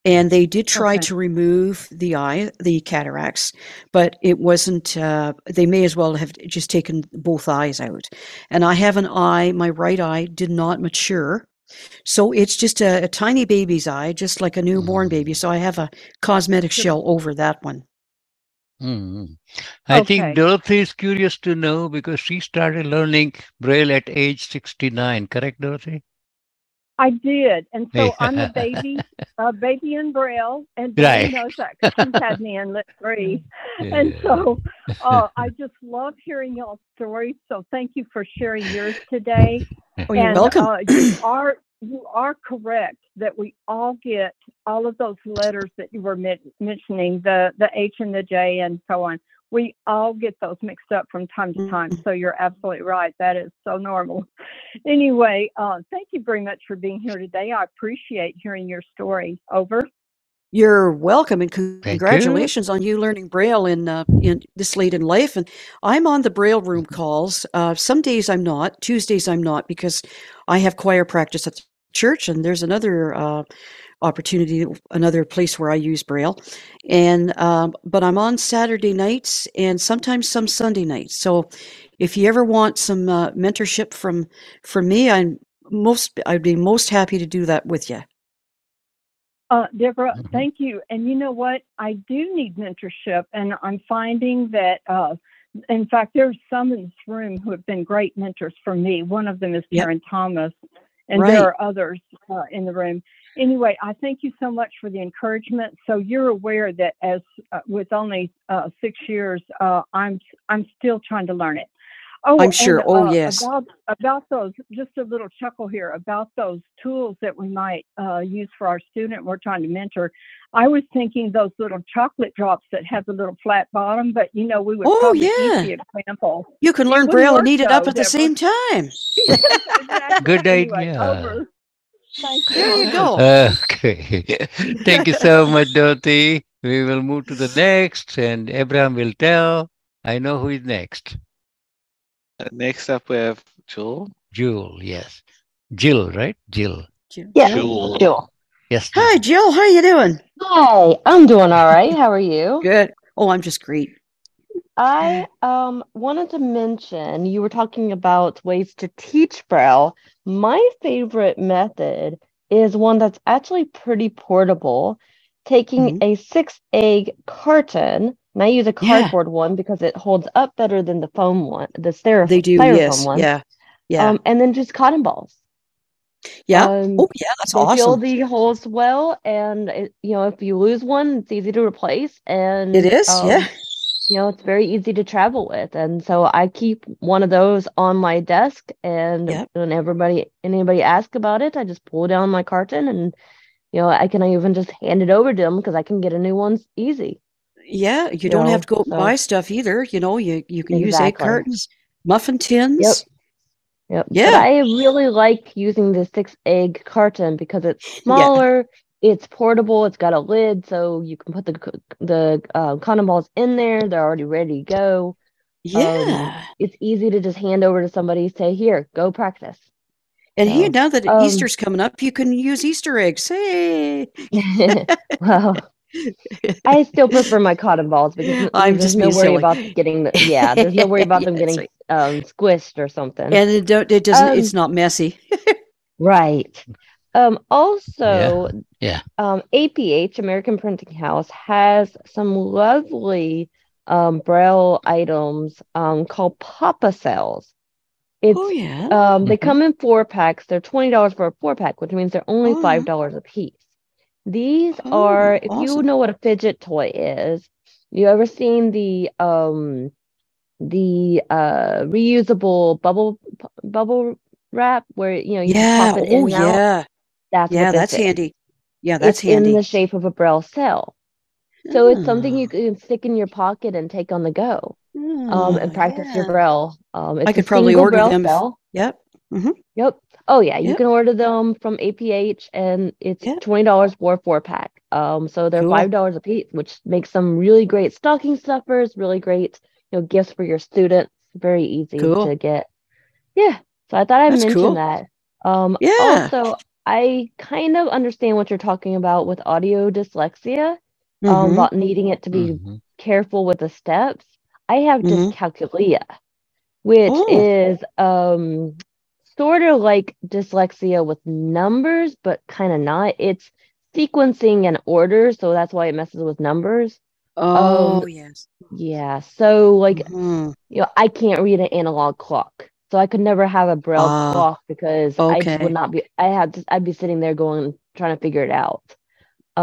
And they did try okay. to remove the eye, the cataracts, but it wasn't, uh, they may as well have just taken both eyes out. And I have an eye, my right eye did not mature. So it's just a, a tiny baby's eye, just like a newborn mm. baby. So I have a cosmetic shell over that one. Mm-hmm. I okay. think Dorothy is curious to know because she started learning Braille at age 69, correct, Dorothy? I did. And so I'm a [laughs] baby, a baby in Braille, and Dorothy right. knows that because she's had me in Lit 3. Yeah. And so uh, I just love hearing y'all's stories. So thank you for sharing yours today. Oh, you're and, welcome. Uh, you are you are correct that we all get all of those letters that you were mentioning, the the H and the J and so on. we all get those mixed up from time to time. Mhm. So you're absolutely right. That is so normal. [laughs] Anyway, uh, thank you very much for being here today. I appreciate hearing your story. Over. You're welcome and you. congratulations on you learning Braille in uh, in this late in life. And I'm on the Braille room calls. Uh, some days I'm not. Tuesdays I'm not because I have choir practice at the church, and there's another uh, opportunity, another place where I use Braille. And um, but I'm on Saturday nights and sometimes some Sunday nights. So if you ever want some uh, mentorship from from me, I'm most I'd be most happy to do that with you. Uh, Debora, Mhm. thank you. And you know what? I do need mentorship, and I'm finding that, uh, in fact, there's some in this room who have been great mentors for me. One of them is Yep. Karen Thomas, and Right. there are others uh, in the room. Anyway, I thank you so much for the encouragement. So you're aware that as uh, with only uh, six years, uh, I'm I'm still trying to learn it. Oh, I'm sure. and, Oh, uh, yes. About about those, just a little chuckle here about those tools that we might uh, use for our student we're trying to mentor. I was thinking those little chocolate drops that have the little flat bottom, but you know we would Oh, probably yeah. use the example. You can learn Braille and eat it up at the same time. [laughs] Exactly. Good Anyway, idea. over. Thank you. There you [laughs] go. Okay. [laughs] Thank you so much, Dorothy. We will move to the next, and Abraham will tell. I know who is next. Next up, we have Joel. Jewel, yes. Jill, right? Jill. Yeah, Jewel. Jewel. Yes. Hi, Jill. How are you doing? Hi, I'm doing all right. How are you? Good. Oh, I'm just great. I um wanted to mention you were talking about ways to teach Braille. My favorite method is one that's actually pretty portable, taking Mhm. a six egg carton. And I use a Yeah. cardboard one because it holds up better than the foam one, the styrofoam, They do. styrofoam Yes. one. Yeah. Yeah. Um, and then just cotton balls. yeah. um, oh, yeah. That's they fill the holes well, and it, you know if you lose one, it's easy to replace. And It is. um, yeah. you know, it's very easy to travel with. And so I keep one of those on my desk and Yep. when everybody anybody asks about it, I just pull down my carton and you know, I can even just hand it over to them because I can get a new one easy. Yeah. You you don't know, have to go so- buy stuff either. You know, you you can use egg cartons, muffin tins. Yep. Yep. Yeah. But I really like using the six egg carton because it's smaller, it's portable, it's got a lid, so you can put the the uh, cotton balls in there. They're already ready to go. Yeah. It's easy to just hand over to somebody, say, "Here, go practice." and here, so, now that um, Easter's coming up, you can use Easter eggs. Hey. [laughs] well, I still prefer my cotton balls because [laughs] I'm there's just no worry silly. about getting the yeah. [laughs] There's no worry about them Yeah, that's getting um, squished or something. And it don't. It doesn't. Um, it's not messy. [laughs] Right. Um, also, yeah. Um, APH, American Printing House, has some lovely um, Braille items um, called Pop-a-Cells. It's oh yeah. um, they Mhm. come in four packs. They're twenty dollars for a four pack, which means they're only Oh. five dollars a piece. These Oh, are, if you know what a fidget toy is, you ever seen the um the uh reusable bubble bubble wrap where you know you yeah. pop it in Oh and out? yeah. That's Yeah. That's is. handy. Yeah. That's It's handy. in the shape of a braille cell. So it's something you Ah. can stick in your pocket and take on the go um, and practice your braille. Um, it's I could probably order them. cell. Yep. Yep. Oh yeah, you Yep. can order them from APH and it's Yep. twenty dollars for a four pack. Um, so they're Cool. five dollars a piece, which makes them really great stocking stuffers, really great, you know, gifts for your students. Very easy Cool. to get. Yeah. So I thought I'd That's mention cool. that. Um, Yeah. also I kind of understand what you're talking about with audio dyslexia, um, Mhm. about needing it to be Mhm. careful with the steps. I have Mhm. dyscalculia, which Oh. is um sort of like dyslexia with numbers, but kind of not. It's sequencing and order, so that's why it messes with numbers. Oh yes. Yeah, so like Mhm. you know, I can't read an analog clock, so I could never have a braille Ah, clock because I just would not be. I had to. I'd be sitting there going trying to figure it out.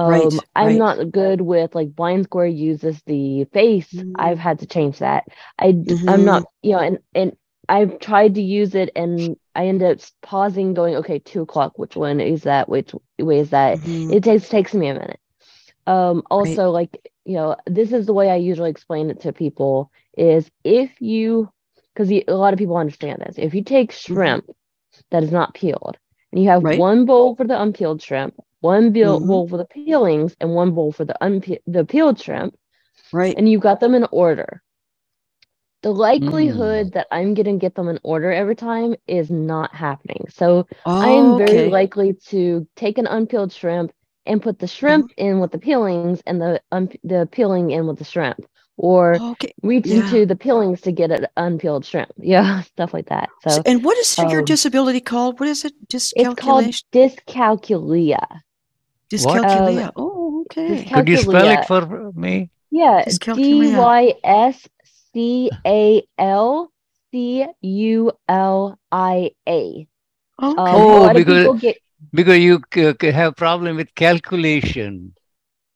Right, Um, I'm right. not good with like BlindSquare uses the face. Mhm. I've had to change that. I Mm-hmm. I'm not you know, and and I've tried to use it, and I end up pausing, going, okay, two o'clock. Which one is that? Which way is that? Mhm. It takes takes me a minute. Um, also like you know, this is the way I usually explain it to people is if you, because a lot of people understand this, if you take shrimp that is not peeled and you have Right. one bowl for the unpeeled shrimp, one bowl Mhm. bowl for the peelings, and one bowl for the unpe- the peeled shrimp, Right. and you've got them in order, the likelihood Mm. that I'm going to get them in order every time is not happening. So I Oh, am very okay. likely to take an unpeeled shrimp and put the shrimp Mm-hmm. in with the peelings and the un- the peeling in with the shrimp, or Okay. reach yeah. into the peelings to get an unpeeled shrimp. [laughs] Yeah, stuff like that. So So- and what is your um, disability called? What is it? it's called dyscalculia. Dyscalculia. Um, oh, okay. Could you spell it for me? Yeah, D Dyscalculia. Y S C A L C U L I A. Okay. Um, Oh, because- get Because you c- c- have problem with calculation.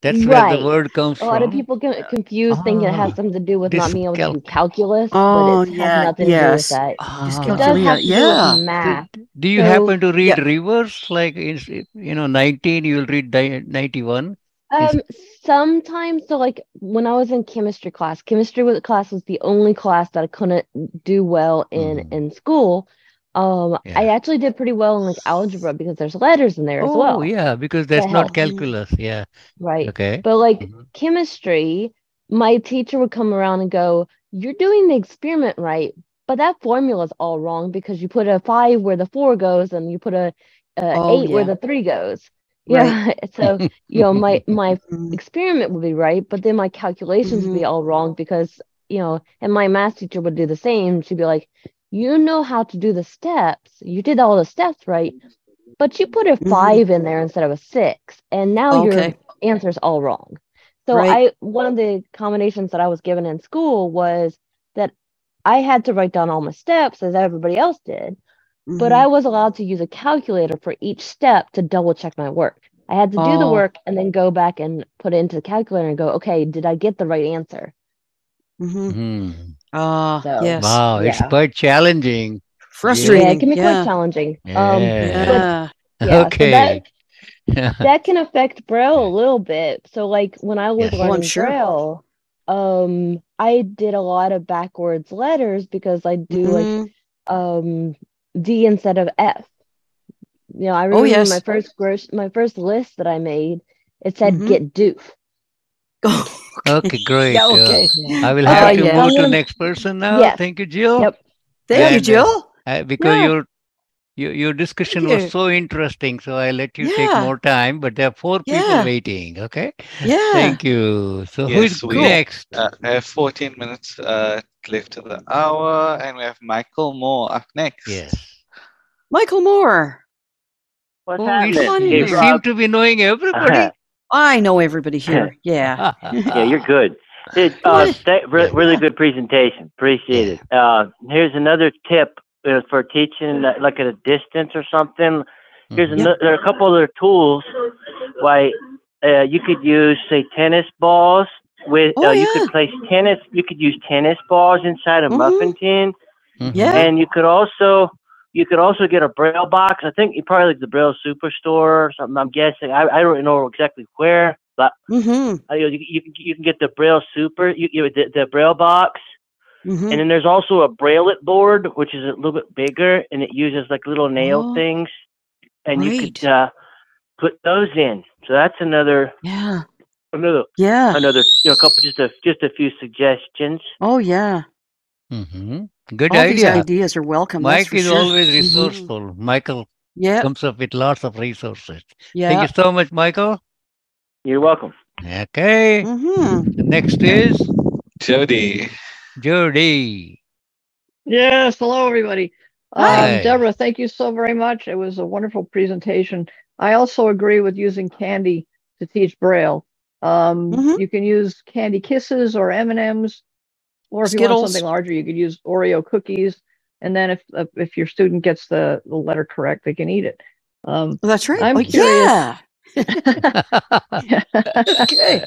That's where the word comes from. a lot of people get confused thinking it has Ah, something to do with not being able to do calculus, Oh, but it yeah, has nothing to do with that. Ah. It does Dyscalculia, have to do yeah. with math. Do you So- happen to read Yeah. reverse? Like, is you know, 19, you'll read di- 91? Um, sometimes, so like when I was in chemistry class, chemistry class was the only class that I couldn't do well in Mhm. in school. Um, I actually did pretty well in like algebra because there's letters in there as well. Oh, yeah, because that's That not calculus. Yeah. right? Okay. But like Mhm. chemistry, my teacher would come around and go, "You're doing the experiment right, but that formula is all wrong because you put a five where the four goes and you put a, a Oh, eight where the three goes." Right. Yeah, [laughs] so you know my my [laughs] experiment would be right, but then my calculations would be all wrong because, you know, and my math teacher would do the same. She'd be like, you know how to do the steps. You did all the steps right, but you put a Mhm. five in there instead of a six, and now Okay. your answer's all wrong. So Right. I one of the combinations that I was given in school was that I had to write down all my steps as everybody else did, but Mhm. I was allowed to use a calculator for each step to double check my work. I had to do the Oh. work and then go back and put it into the calculator and go, okay, did I get the right answer? Mhm. Mhm. Ah, So- yes. Wow, it's quite challenging. Frustrating. Yeah, it can be quite yeah. challenging. Um, Yeah. Yeah. yeah, so okay. that, [laughs] that can affect Braille a little bit. So, like when I was Yes. Oh, I'm learning sure. Braille, um, I did a lot of backwards letters because I do like Mhm. um D instead of F. You know, I remember Oh, yes. my first gros- my first list that I made, it said Mhm. get doof. [laughs] Okay, great. Yeah, Uh. I will Uh, have to yeah. move to next person now. Yes. Thank you, Jill. Yep. Thank you, And, uh, Jill. Uh, because Yeah. your your your discussion Thank was so interesting, so I let you take more time. But there are four people waiting. Okay. Yeah. Thank you. So Yes, who's we- next? Uh, we have 14 minutes uh, left to the hour, and we have Michael Moore up next. Yes. Michael Moore. What's Oh, you, happening? you Hey, seem to be knowing everybody. I know everybody here. Yeah. Yeah, [laughs] you're good. It, uh, [laughs] th- re- really good presentation. Appreciate it. Uh, here's another tip for teaching, uh, like at a distance or something. Here's Mhm. ano- there are a couple other tools. Why uh, you could use, say, tennis balls. With Oh, uh, you yeah. could place tennis. You could use tennis balls inside a Mhm. muffin tin, Mhm. Yeah. and you could also you could also get a braille box. I think you probably like the Braille Superstore or something. I'm guessing. I, I don't know exactly where, but Mm-hmm. uh, you, you, can, you can get the Braille Super, you, you the, the Braille box, Mm-hmm. and then there's also a Braille board, which is a little bit bigger, and it uses like little nail Oh, things, and you could uh, put those in. So that's another Yeah. another Yeah. another you know a couple just a just a few suggestions. Oh, yeah. Mm-hmm. Good All these ideas are welcome. that's Mike is sure. always Mhm. resourceful. Michael Yeah. comes up with lots of resources. Yeah. Thank you so much, Michael. You're welcome. Okay. Mm-hmm. Next is Jody. Jody. Yes, hello everybody. Hi. Um, Debora, thank you so very much. It was a wonderful presentation. I also agree with using candy to teach Braille. Um, Mhm. You can use candy kisses or M and M's, or if you want something larger, you could use Oreo cookies. And then if uh, if your student gets the, the letter correct, they can eat it. Um, that's right. I'm oh, curious. yeah. [laughs] [laughs] Okay.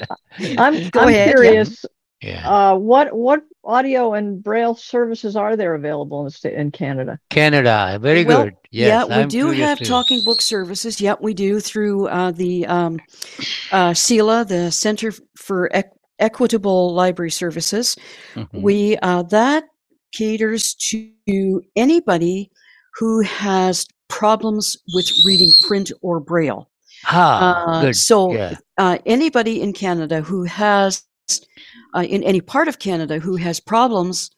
I'm Go I'm ahead, curious. yeah. Uh, what what audio and Braille services are there available in the sta- in Canada? Canada. Very Well, good. Yes, yeah, we I'm do have too. talking book services. Yep, we do through uh, the um, uh, CELA, the Center for Ec- equitable library services. Mhm. We uh, that caters to anybody who has problems with reading print or braille. Ah, Uh, good. so yeah. uh, anybody in Canada who has, uh, in any part of Canada, who has problems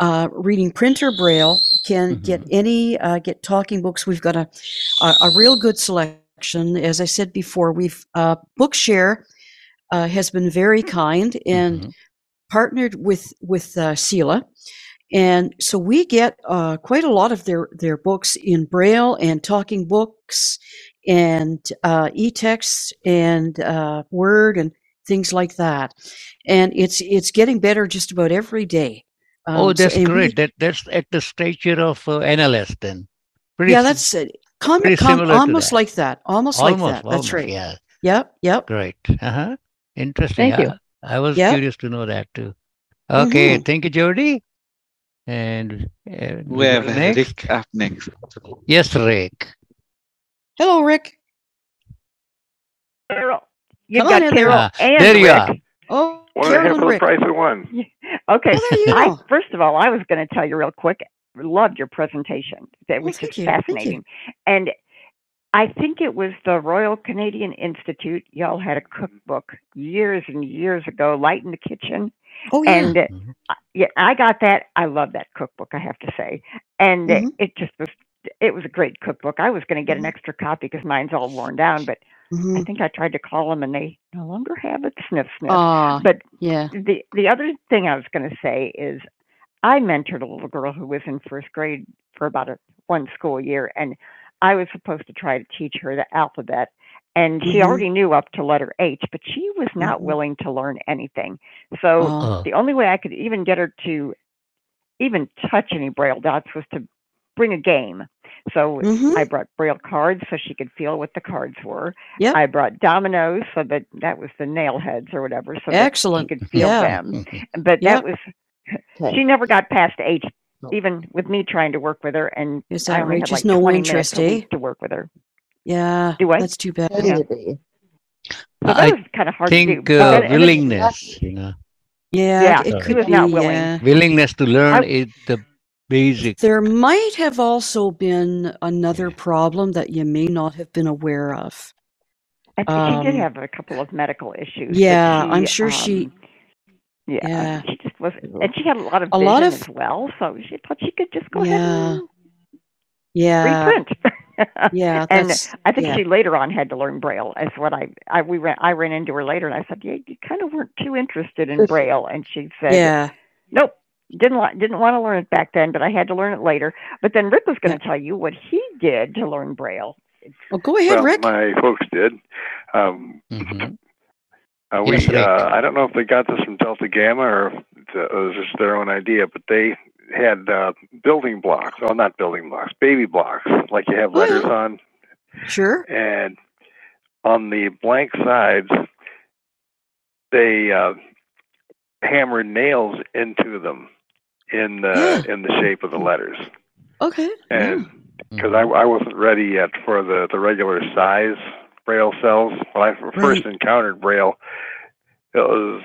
uh, reading printer braille can get Mm-hmm. any uh, get talking books. We've got a, a a real good selection. As I said before, we've uh, Bookshare uh, has been very kind and Mhm. partnered with with uh, CELA. And so we get uh, quite a lot of their, their books in Braille and talking books and uh, e-text and uh, Word and things like that. And it's it's getting better just about every day. oh, Um, so- that's we- great. That that's at the stature of uh, NLS then. Pretty yeah, that's uh, com- pretty com- similar to almost that. like that. Almost, like almost, that. That's right. Yeah, Yep. Yep. great. Uh huh. Interesting. Thank you. I, I was Yep. curious to know that too. Okay, Mhm. thank you, Jody. And uh, We have next. Rick up next. Yes, Rick. Hello, Rick. Carol. You Come got Carol there. and There you Rick. are. Oh, One and a half Carol and for the Rick. price of one. [laughs] Okay. I first of all, I was going to tell you real quick. Loved your presentation. That was thank just you. Thank you. fascinating. And I think it was the Royal Canadian Institute. Y'all had a cookbook years and years ago, Light in the Kitchen. Oh yeah. And uh, Mhm. I- yeah, I got that. I love that cookbook. I have to say, and Mhm. it just was. It was a great cookbook. I was going to get an extra copy because mine's all worn down, but I Mhm. think I tried to call them and they no longer have it. Sniff, sniff. But yeah. the the other thing I was going to say is I mentored a little girl who was in first grade for about a one school year, and I was supposed to try to teach her the alphabet, and she Mhm. already knew up to letter H, but she was not Mhm. willing to learn anything. So. Oh. the only way I could even get her to even touch any braille dots was to bring a game. So Mhm. I brought braille cards so she could feel what the cards were. Yep. I brought dominoes so that that was the nail heads or whatever, so that Excellent. she could feel Yeah. them. But Yep. that was Okay. she never got past H, even with me trying to work with her, and Is I that only right? had Just like no 20 interest, minutes eh? to work with her. Yeah. Do what? That's too bad. Yeah. So that I was kind of hard to do. think But uh, then- willingness, you know, Yeah. Yeah, It she could was be. not willing. Yeah. willingness to learn I- is the basic. There might have also been another problem that you may not have been aware of. I think she did Um, have a couple of medical issues. Yeah, she, I'm sure she. um, Yeah, Yeah. she just was, and she had a lot of A vision lot of- as well. So she thought she could just go Yeah. ahead and Yeah. reprint. [laughs] Yeah. and I think yeah. she later on had to learn Braille. Is what I, I we ran I ran into her later, and I said, "Yeah, you kind of weren't too interested in Braille." And she said, Yeah. "Nope, didn't li- didn't want to learn it back then, but I had to learn it later." But then Rick was going to tell you what he did to learn Braille. Well, go ahead, well, Rick. my folks did. Um, Mhm. uh, we, Yes, uh, I don't know if they got this from Delta Gamma or if it was just their own idea, but they had uh, building blocks. Well, not building blocks, baby blocks, like you have Oh, yeah. letters on. Sure. And on the blank sides, they uh, hammered nails into them in the in the shape of the letters. Okay. And Mm-hmm. because I, I wasn't ready yet for the, the regular size braille cells. When I first encountered braille, it was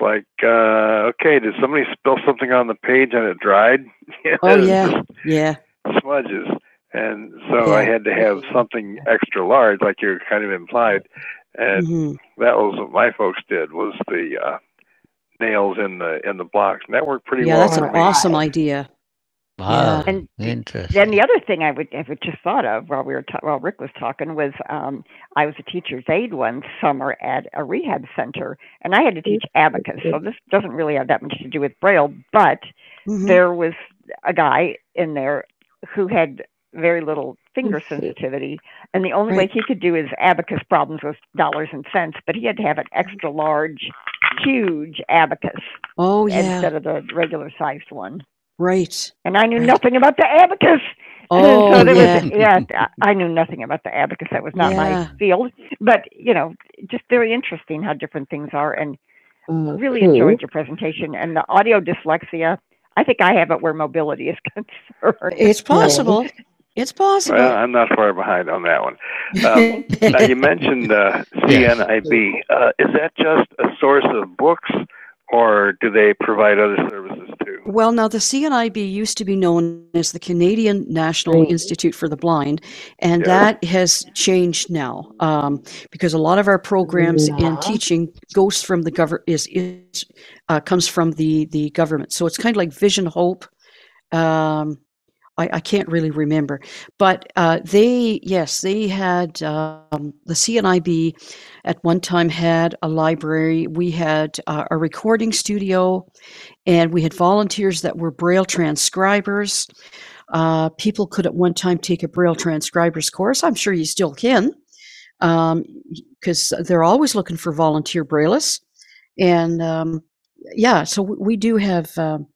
like, uh, okay, did somebody spill something on the page and it dried? [laughs] Oh yeah. Yeah. smudges. And so I had to have something extra large, like you kind of implied. And Mhm. that was what my folks did was the uh, nails in the in the blocks, and that worked pretty Yeah. well That's an me. awesome idea. Wow, And interesting. Then the other thing I would I would just thought of while we were ta- while Rick was talking was um, I was a teacher's aide one summer at a rehab center, and I had to teach abacus. So this doesn't really have that much to do with braille, but Mhm. there was a guy in there who had very little finger sensitivity, and the only way he could do his abacus problems was dollars and cents. But he had to have an extra large, huge abacus Oh yeah. instead of the regular sized one Right. and I knew Right. nothing about the abacus. [laughs] Oh, so there yeah. was, yeah, I I knew nothing about the abacus. That was not Yeah. my field, but you know, just very interesting how different things are, and mm. really enjoyed your presentation. And the audio dyslexia, I think I have it where mobility is [laughs] concerned. It's possible. It's possible. Well, I'm not far behind on that one. Um, [laughs] now you mentioned uh, CNIB. Uh, is that just a source of books, or do they provide other services too? Well, now the CNIB used to be known as the Canadian National Institute for the Blind, and Yeah. that has changed now um, because a lot of our programs in Yeah. teaching goes from the government is is uh, comes from the the government. So it's kind of like Vision Hope. Um, I, I can't really remember, but uh, they yes they had um, the CNIB at one time had a library. We had uh, a recording studio, and we had volunteers that were Braille transcribers. Uh, people could at one time take a Braille transcribers course. I'm sure you still can, because they're always looking for volunteer Braillists. And um, yeah, so we we do have. Um,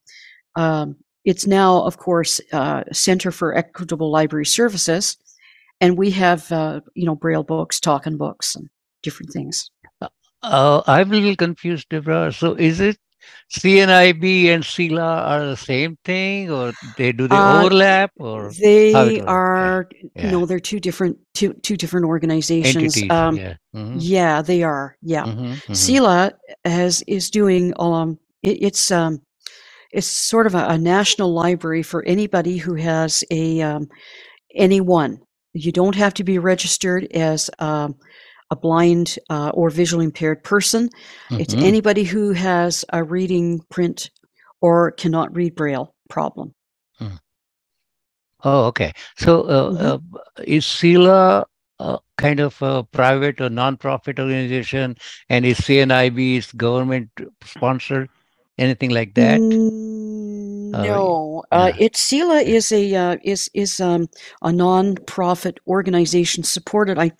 um, it's now, of course, uh, Center for Equitable Library Services, and we have uh, you know Braille books, talking books, and different things. Uh, I'm a little confused, Debora. So is it CNIB and CELA are the same thing, or they do they Uh, overlap, or They are Yeah. no, they're two different two two different organizations. Entities, Um, yeah. Mhm. yeah, they are. Yeah, Mhm, mhm. CELA has is doing um it, it's um it's sort of a, a national library for anybody who has a um, anyone. You don't have to be registered as um, a blind uh, or visually impaired person. It's Mhm. anybody who has a reading, print, or cannot read Braille problem. Oh, okay. So, uh, Mhm. uh, is CELA uh, kind of a private or non-profit organization, and is CNIB is government sponsored, anything like that? Mm, Uh, No, uh, it's CELA is a uh, is is um, a non-profit organization supported. I'm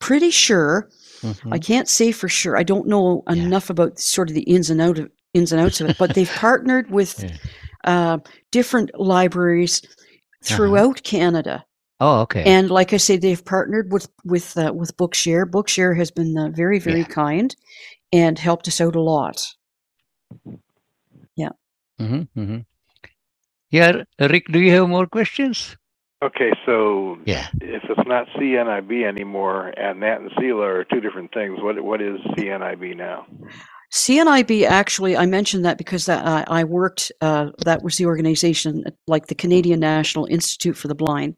pretty sure. I Mhm. can't say for sure. I don't know enough about sort of the ins and out of ins and outs of it, but they've [laughs] partnered with uh, different libraries throughout Canada. Oh, okay. And like I say, they've partnered with with uh, with Bookshare. Bookshare has been uh, very very kind and helped us out a lot. Yeah. hmm hmm Yeah, Rick, do you have more questions? Okay, so Yeah. if it's not CNIB anymore, and that and CELA are two different things, what what is CNIB now? CNIB actually, I mentioned that because that, uh, I worked, uh, that was the organization, like the Canadian National Institute for the Blind.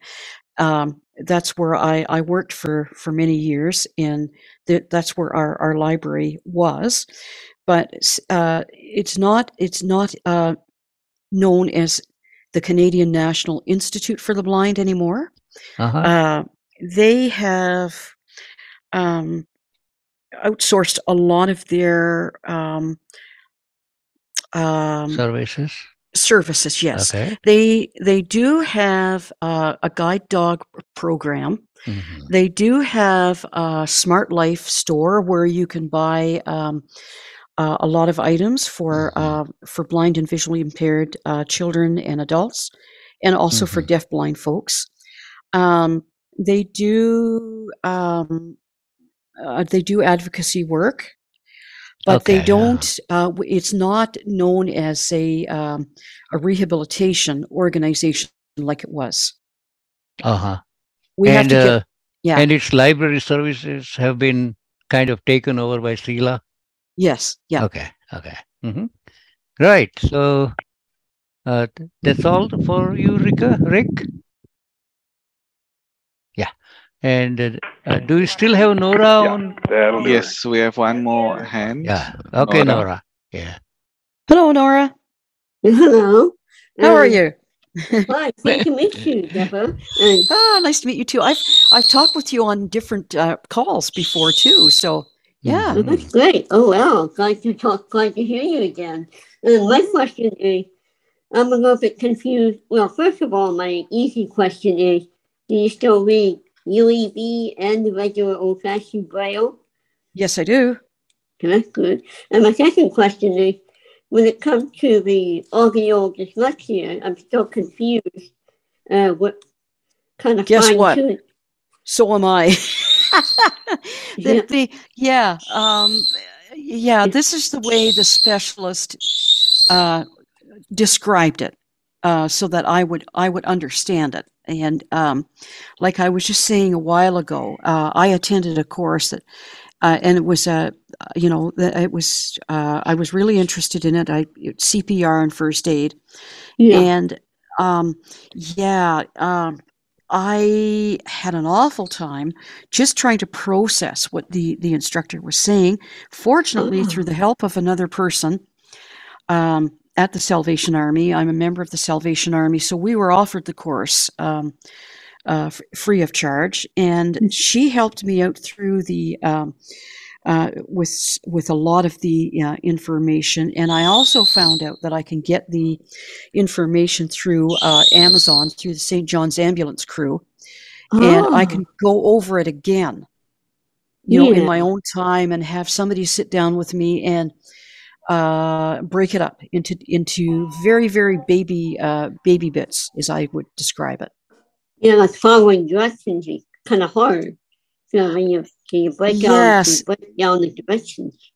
Um, that's where I, I worked for, for many years, and th- that's where our, our library was. But uh, it's not, it's not uh, known as the Canadian National Institute for the Blind anymore. Uh-huh. Uh, they have um, outsourced a lot of their um, um, Services. services. Yes, Okay. they they do have uh, a guide dog program. Mhm. They do have a Smart Life store where you can buy um, uh, a lot of items for uh, for blind and visually impaired uh, children and adults, and also for deaf-blind folks. Um, they do um, uh, they do advocacy work, but they don't. Uh, it's not known as a um, a rehabilitation organization like it was. Uh-huh. We have and, to get uh, yeah. and its library services have been kind of taken over by CELA. Yes yeah. Okay. Okay. hmm Right. So uh, that's all for you, Rika, Rick. Yeah. And uh, uh, do you still have Nora on? Yes, we have one more hand. Yeah. Okay, Nora. Yeah. Hello, Nora. Hello. How are Um, you? [laughs] Hi, nice to meet you, Debora. And Ah, nice to meet you too. I've I've talked with you on different uh, calls before too. So yeah. That's great. Oh, wow. Glad to talk. Glad to hear you again. And my question is I'm a little bit confused. Well, first of all, my easy question is Do you still read UEB and the regular old fashioned Braille? Yes, I do. That's good. And my second question is when it comes to the audio dyslexia, I'm still confused. Uh, what kind of Guess what? So am I. [laughs] [laughs] Yeah. the yeah um yeah this is the way the specialist uh described it uh so that I would I would understand it And um, like I was just saying a while ago, uh, I attended a course that, uh, and it was a, you know, it was uh, I was really interested in it. I CPR and first aid, yeah. and um, yeah, um, I had an awful time just trying to process what the, the instructor was saying. Fortunately, through the help of another person um, at the Salvation Army, I'm a member of the Salvation Army, so we were offered the course um, uh, f- free of charge, and mm. she helped me out through the um, uh, with with a lot of the uh, information, and I also found out that I can get the information through uh, Amazon through the St. John's Ambulance Crew, oh. and I can ah. go over it again, you yeah. know, in my own time, and have somebody sit down with me and uh, break it up into into very very baby uh, baby bits, as I would describe it. Yeah, like following directions is kind of hard. So when you can you break yes. down, break down the directions?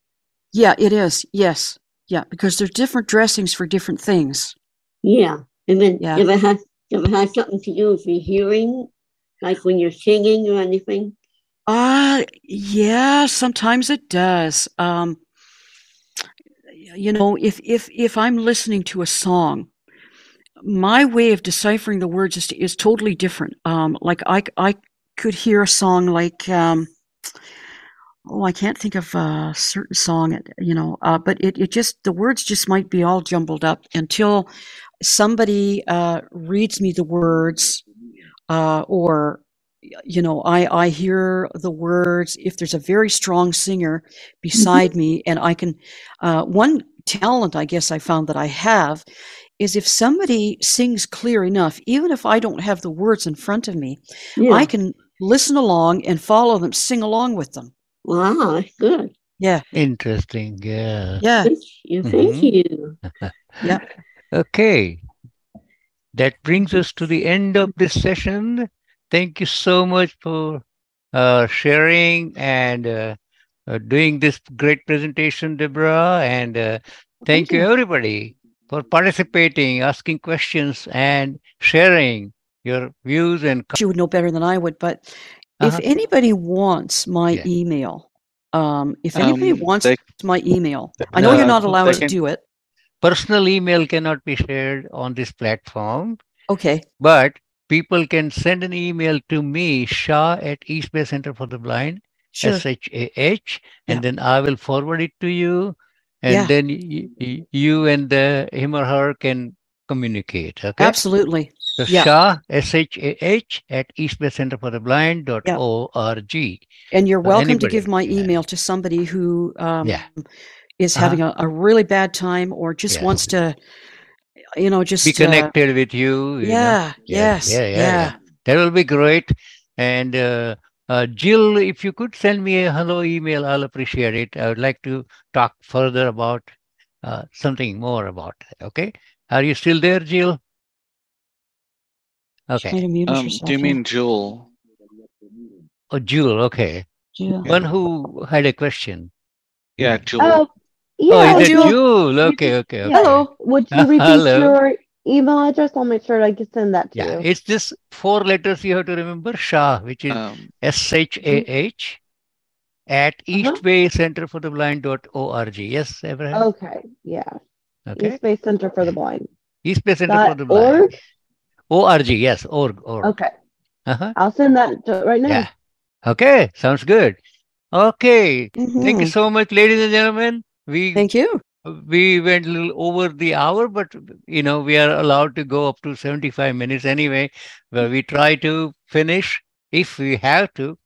Yeah, it is. Yes, yeah, because there's different dressings for different things. Yeah, and then yeah. if it has if it has something to do with your hearing, like when you're singing or anything. Uh yeah, sometimes it does. Um, you know, if if if I'm listening to a song, my way of deciphering the words is, is totally different. Um, like I I could hear a song like um, oh, I can't think of a certain song, you know, uh, but it, it just, the words just might be all jumbled up until somebody uh, reads me the words uh, or, you know, I, I hear the words. If there's a very strong singer beside mm-hmm. me and I can, uh, one talent I guess I found that I have is if somebody sings clear enough, even if I don't have the words in front of me, yeah. I can listen along and follow them, sing along with them. Wow, that's good. Yeah. Interesting. Yeah. Yeah. Thank you. Thank mm-hmm. you. [laughs] yeah. Okay. That brings us to the end of this session. Thank you so much for uh, sharing and uh, uh, doing this great presentation, Debora. And uh, thank, thank you, everybody, for participating, asking questions, and sharing your views and. You would know better than I would, but uh-huh. if anybody wants my yeah. email, um, if anybody um, wants they, my email, I know uh, you're not allowed to do it. Personal email cannot be shared on this platform. Okay. But people can send an email to me, Shah at East Bay Center for the Blind, sure. S H A H, and yeah. then I will forward it to you. And yeah. then y- y- you and the, him or her can communicate. Okay. Absolutely. So yeah. Shah, S-H-A-H, at eastbaycenterfortheblind.org. Yeah. And you're welcome to give my email to somebody who um, yeah. is uh-huh. having a, a, really bad time or just yeah. wants to, you know, just be connected uh, with you. you yeah, yes. Yeah, yeah, That will be great. And uh, uh, Jill, if you could send me a hello email, I'll appreciate it. I would like to talk further about uh, something more about. Okay. Are you still there, Jill? Okay. Um, do you mean Jewel? Oh, Jewel. Okay. Jewel. One who had a question. Yeah, Jewel. Oh, yeah, oh, is Jewel. Jewel? Okay, okay, okay. Hello. Would you [laughs] repeat your email address? I'll make sure I can send that to yeah, you. It's just four letters you have to remember. Shah, which is um, S H A H at East uh-huh. eastbaycenterfortheblind.org. Yes, Abraham? Okay, yeah. Okay. East Bay Center for the Blind. East Bay Center for the Blind. Org? ORG, yes, org. org. Okay. Uh-huh. I'll send that right now. Yeah. Okay, sounds good. Okay. Mm-hmm. Thank you so much, ladies and gentlemen. We Thank you. We went a little over the hour, but you know, we are allowed to go up to 75 minutes anyway. Where we try to finish if we have to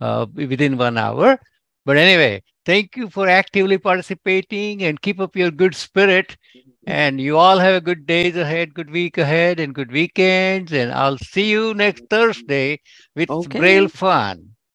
uh, within one hour. But anyway, thank you for actively participating and keep up your good spirit. And you all have a good days ahead, good week ahead, and good weekends. And I'll see you next Thursday with okay. Braille Fun.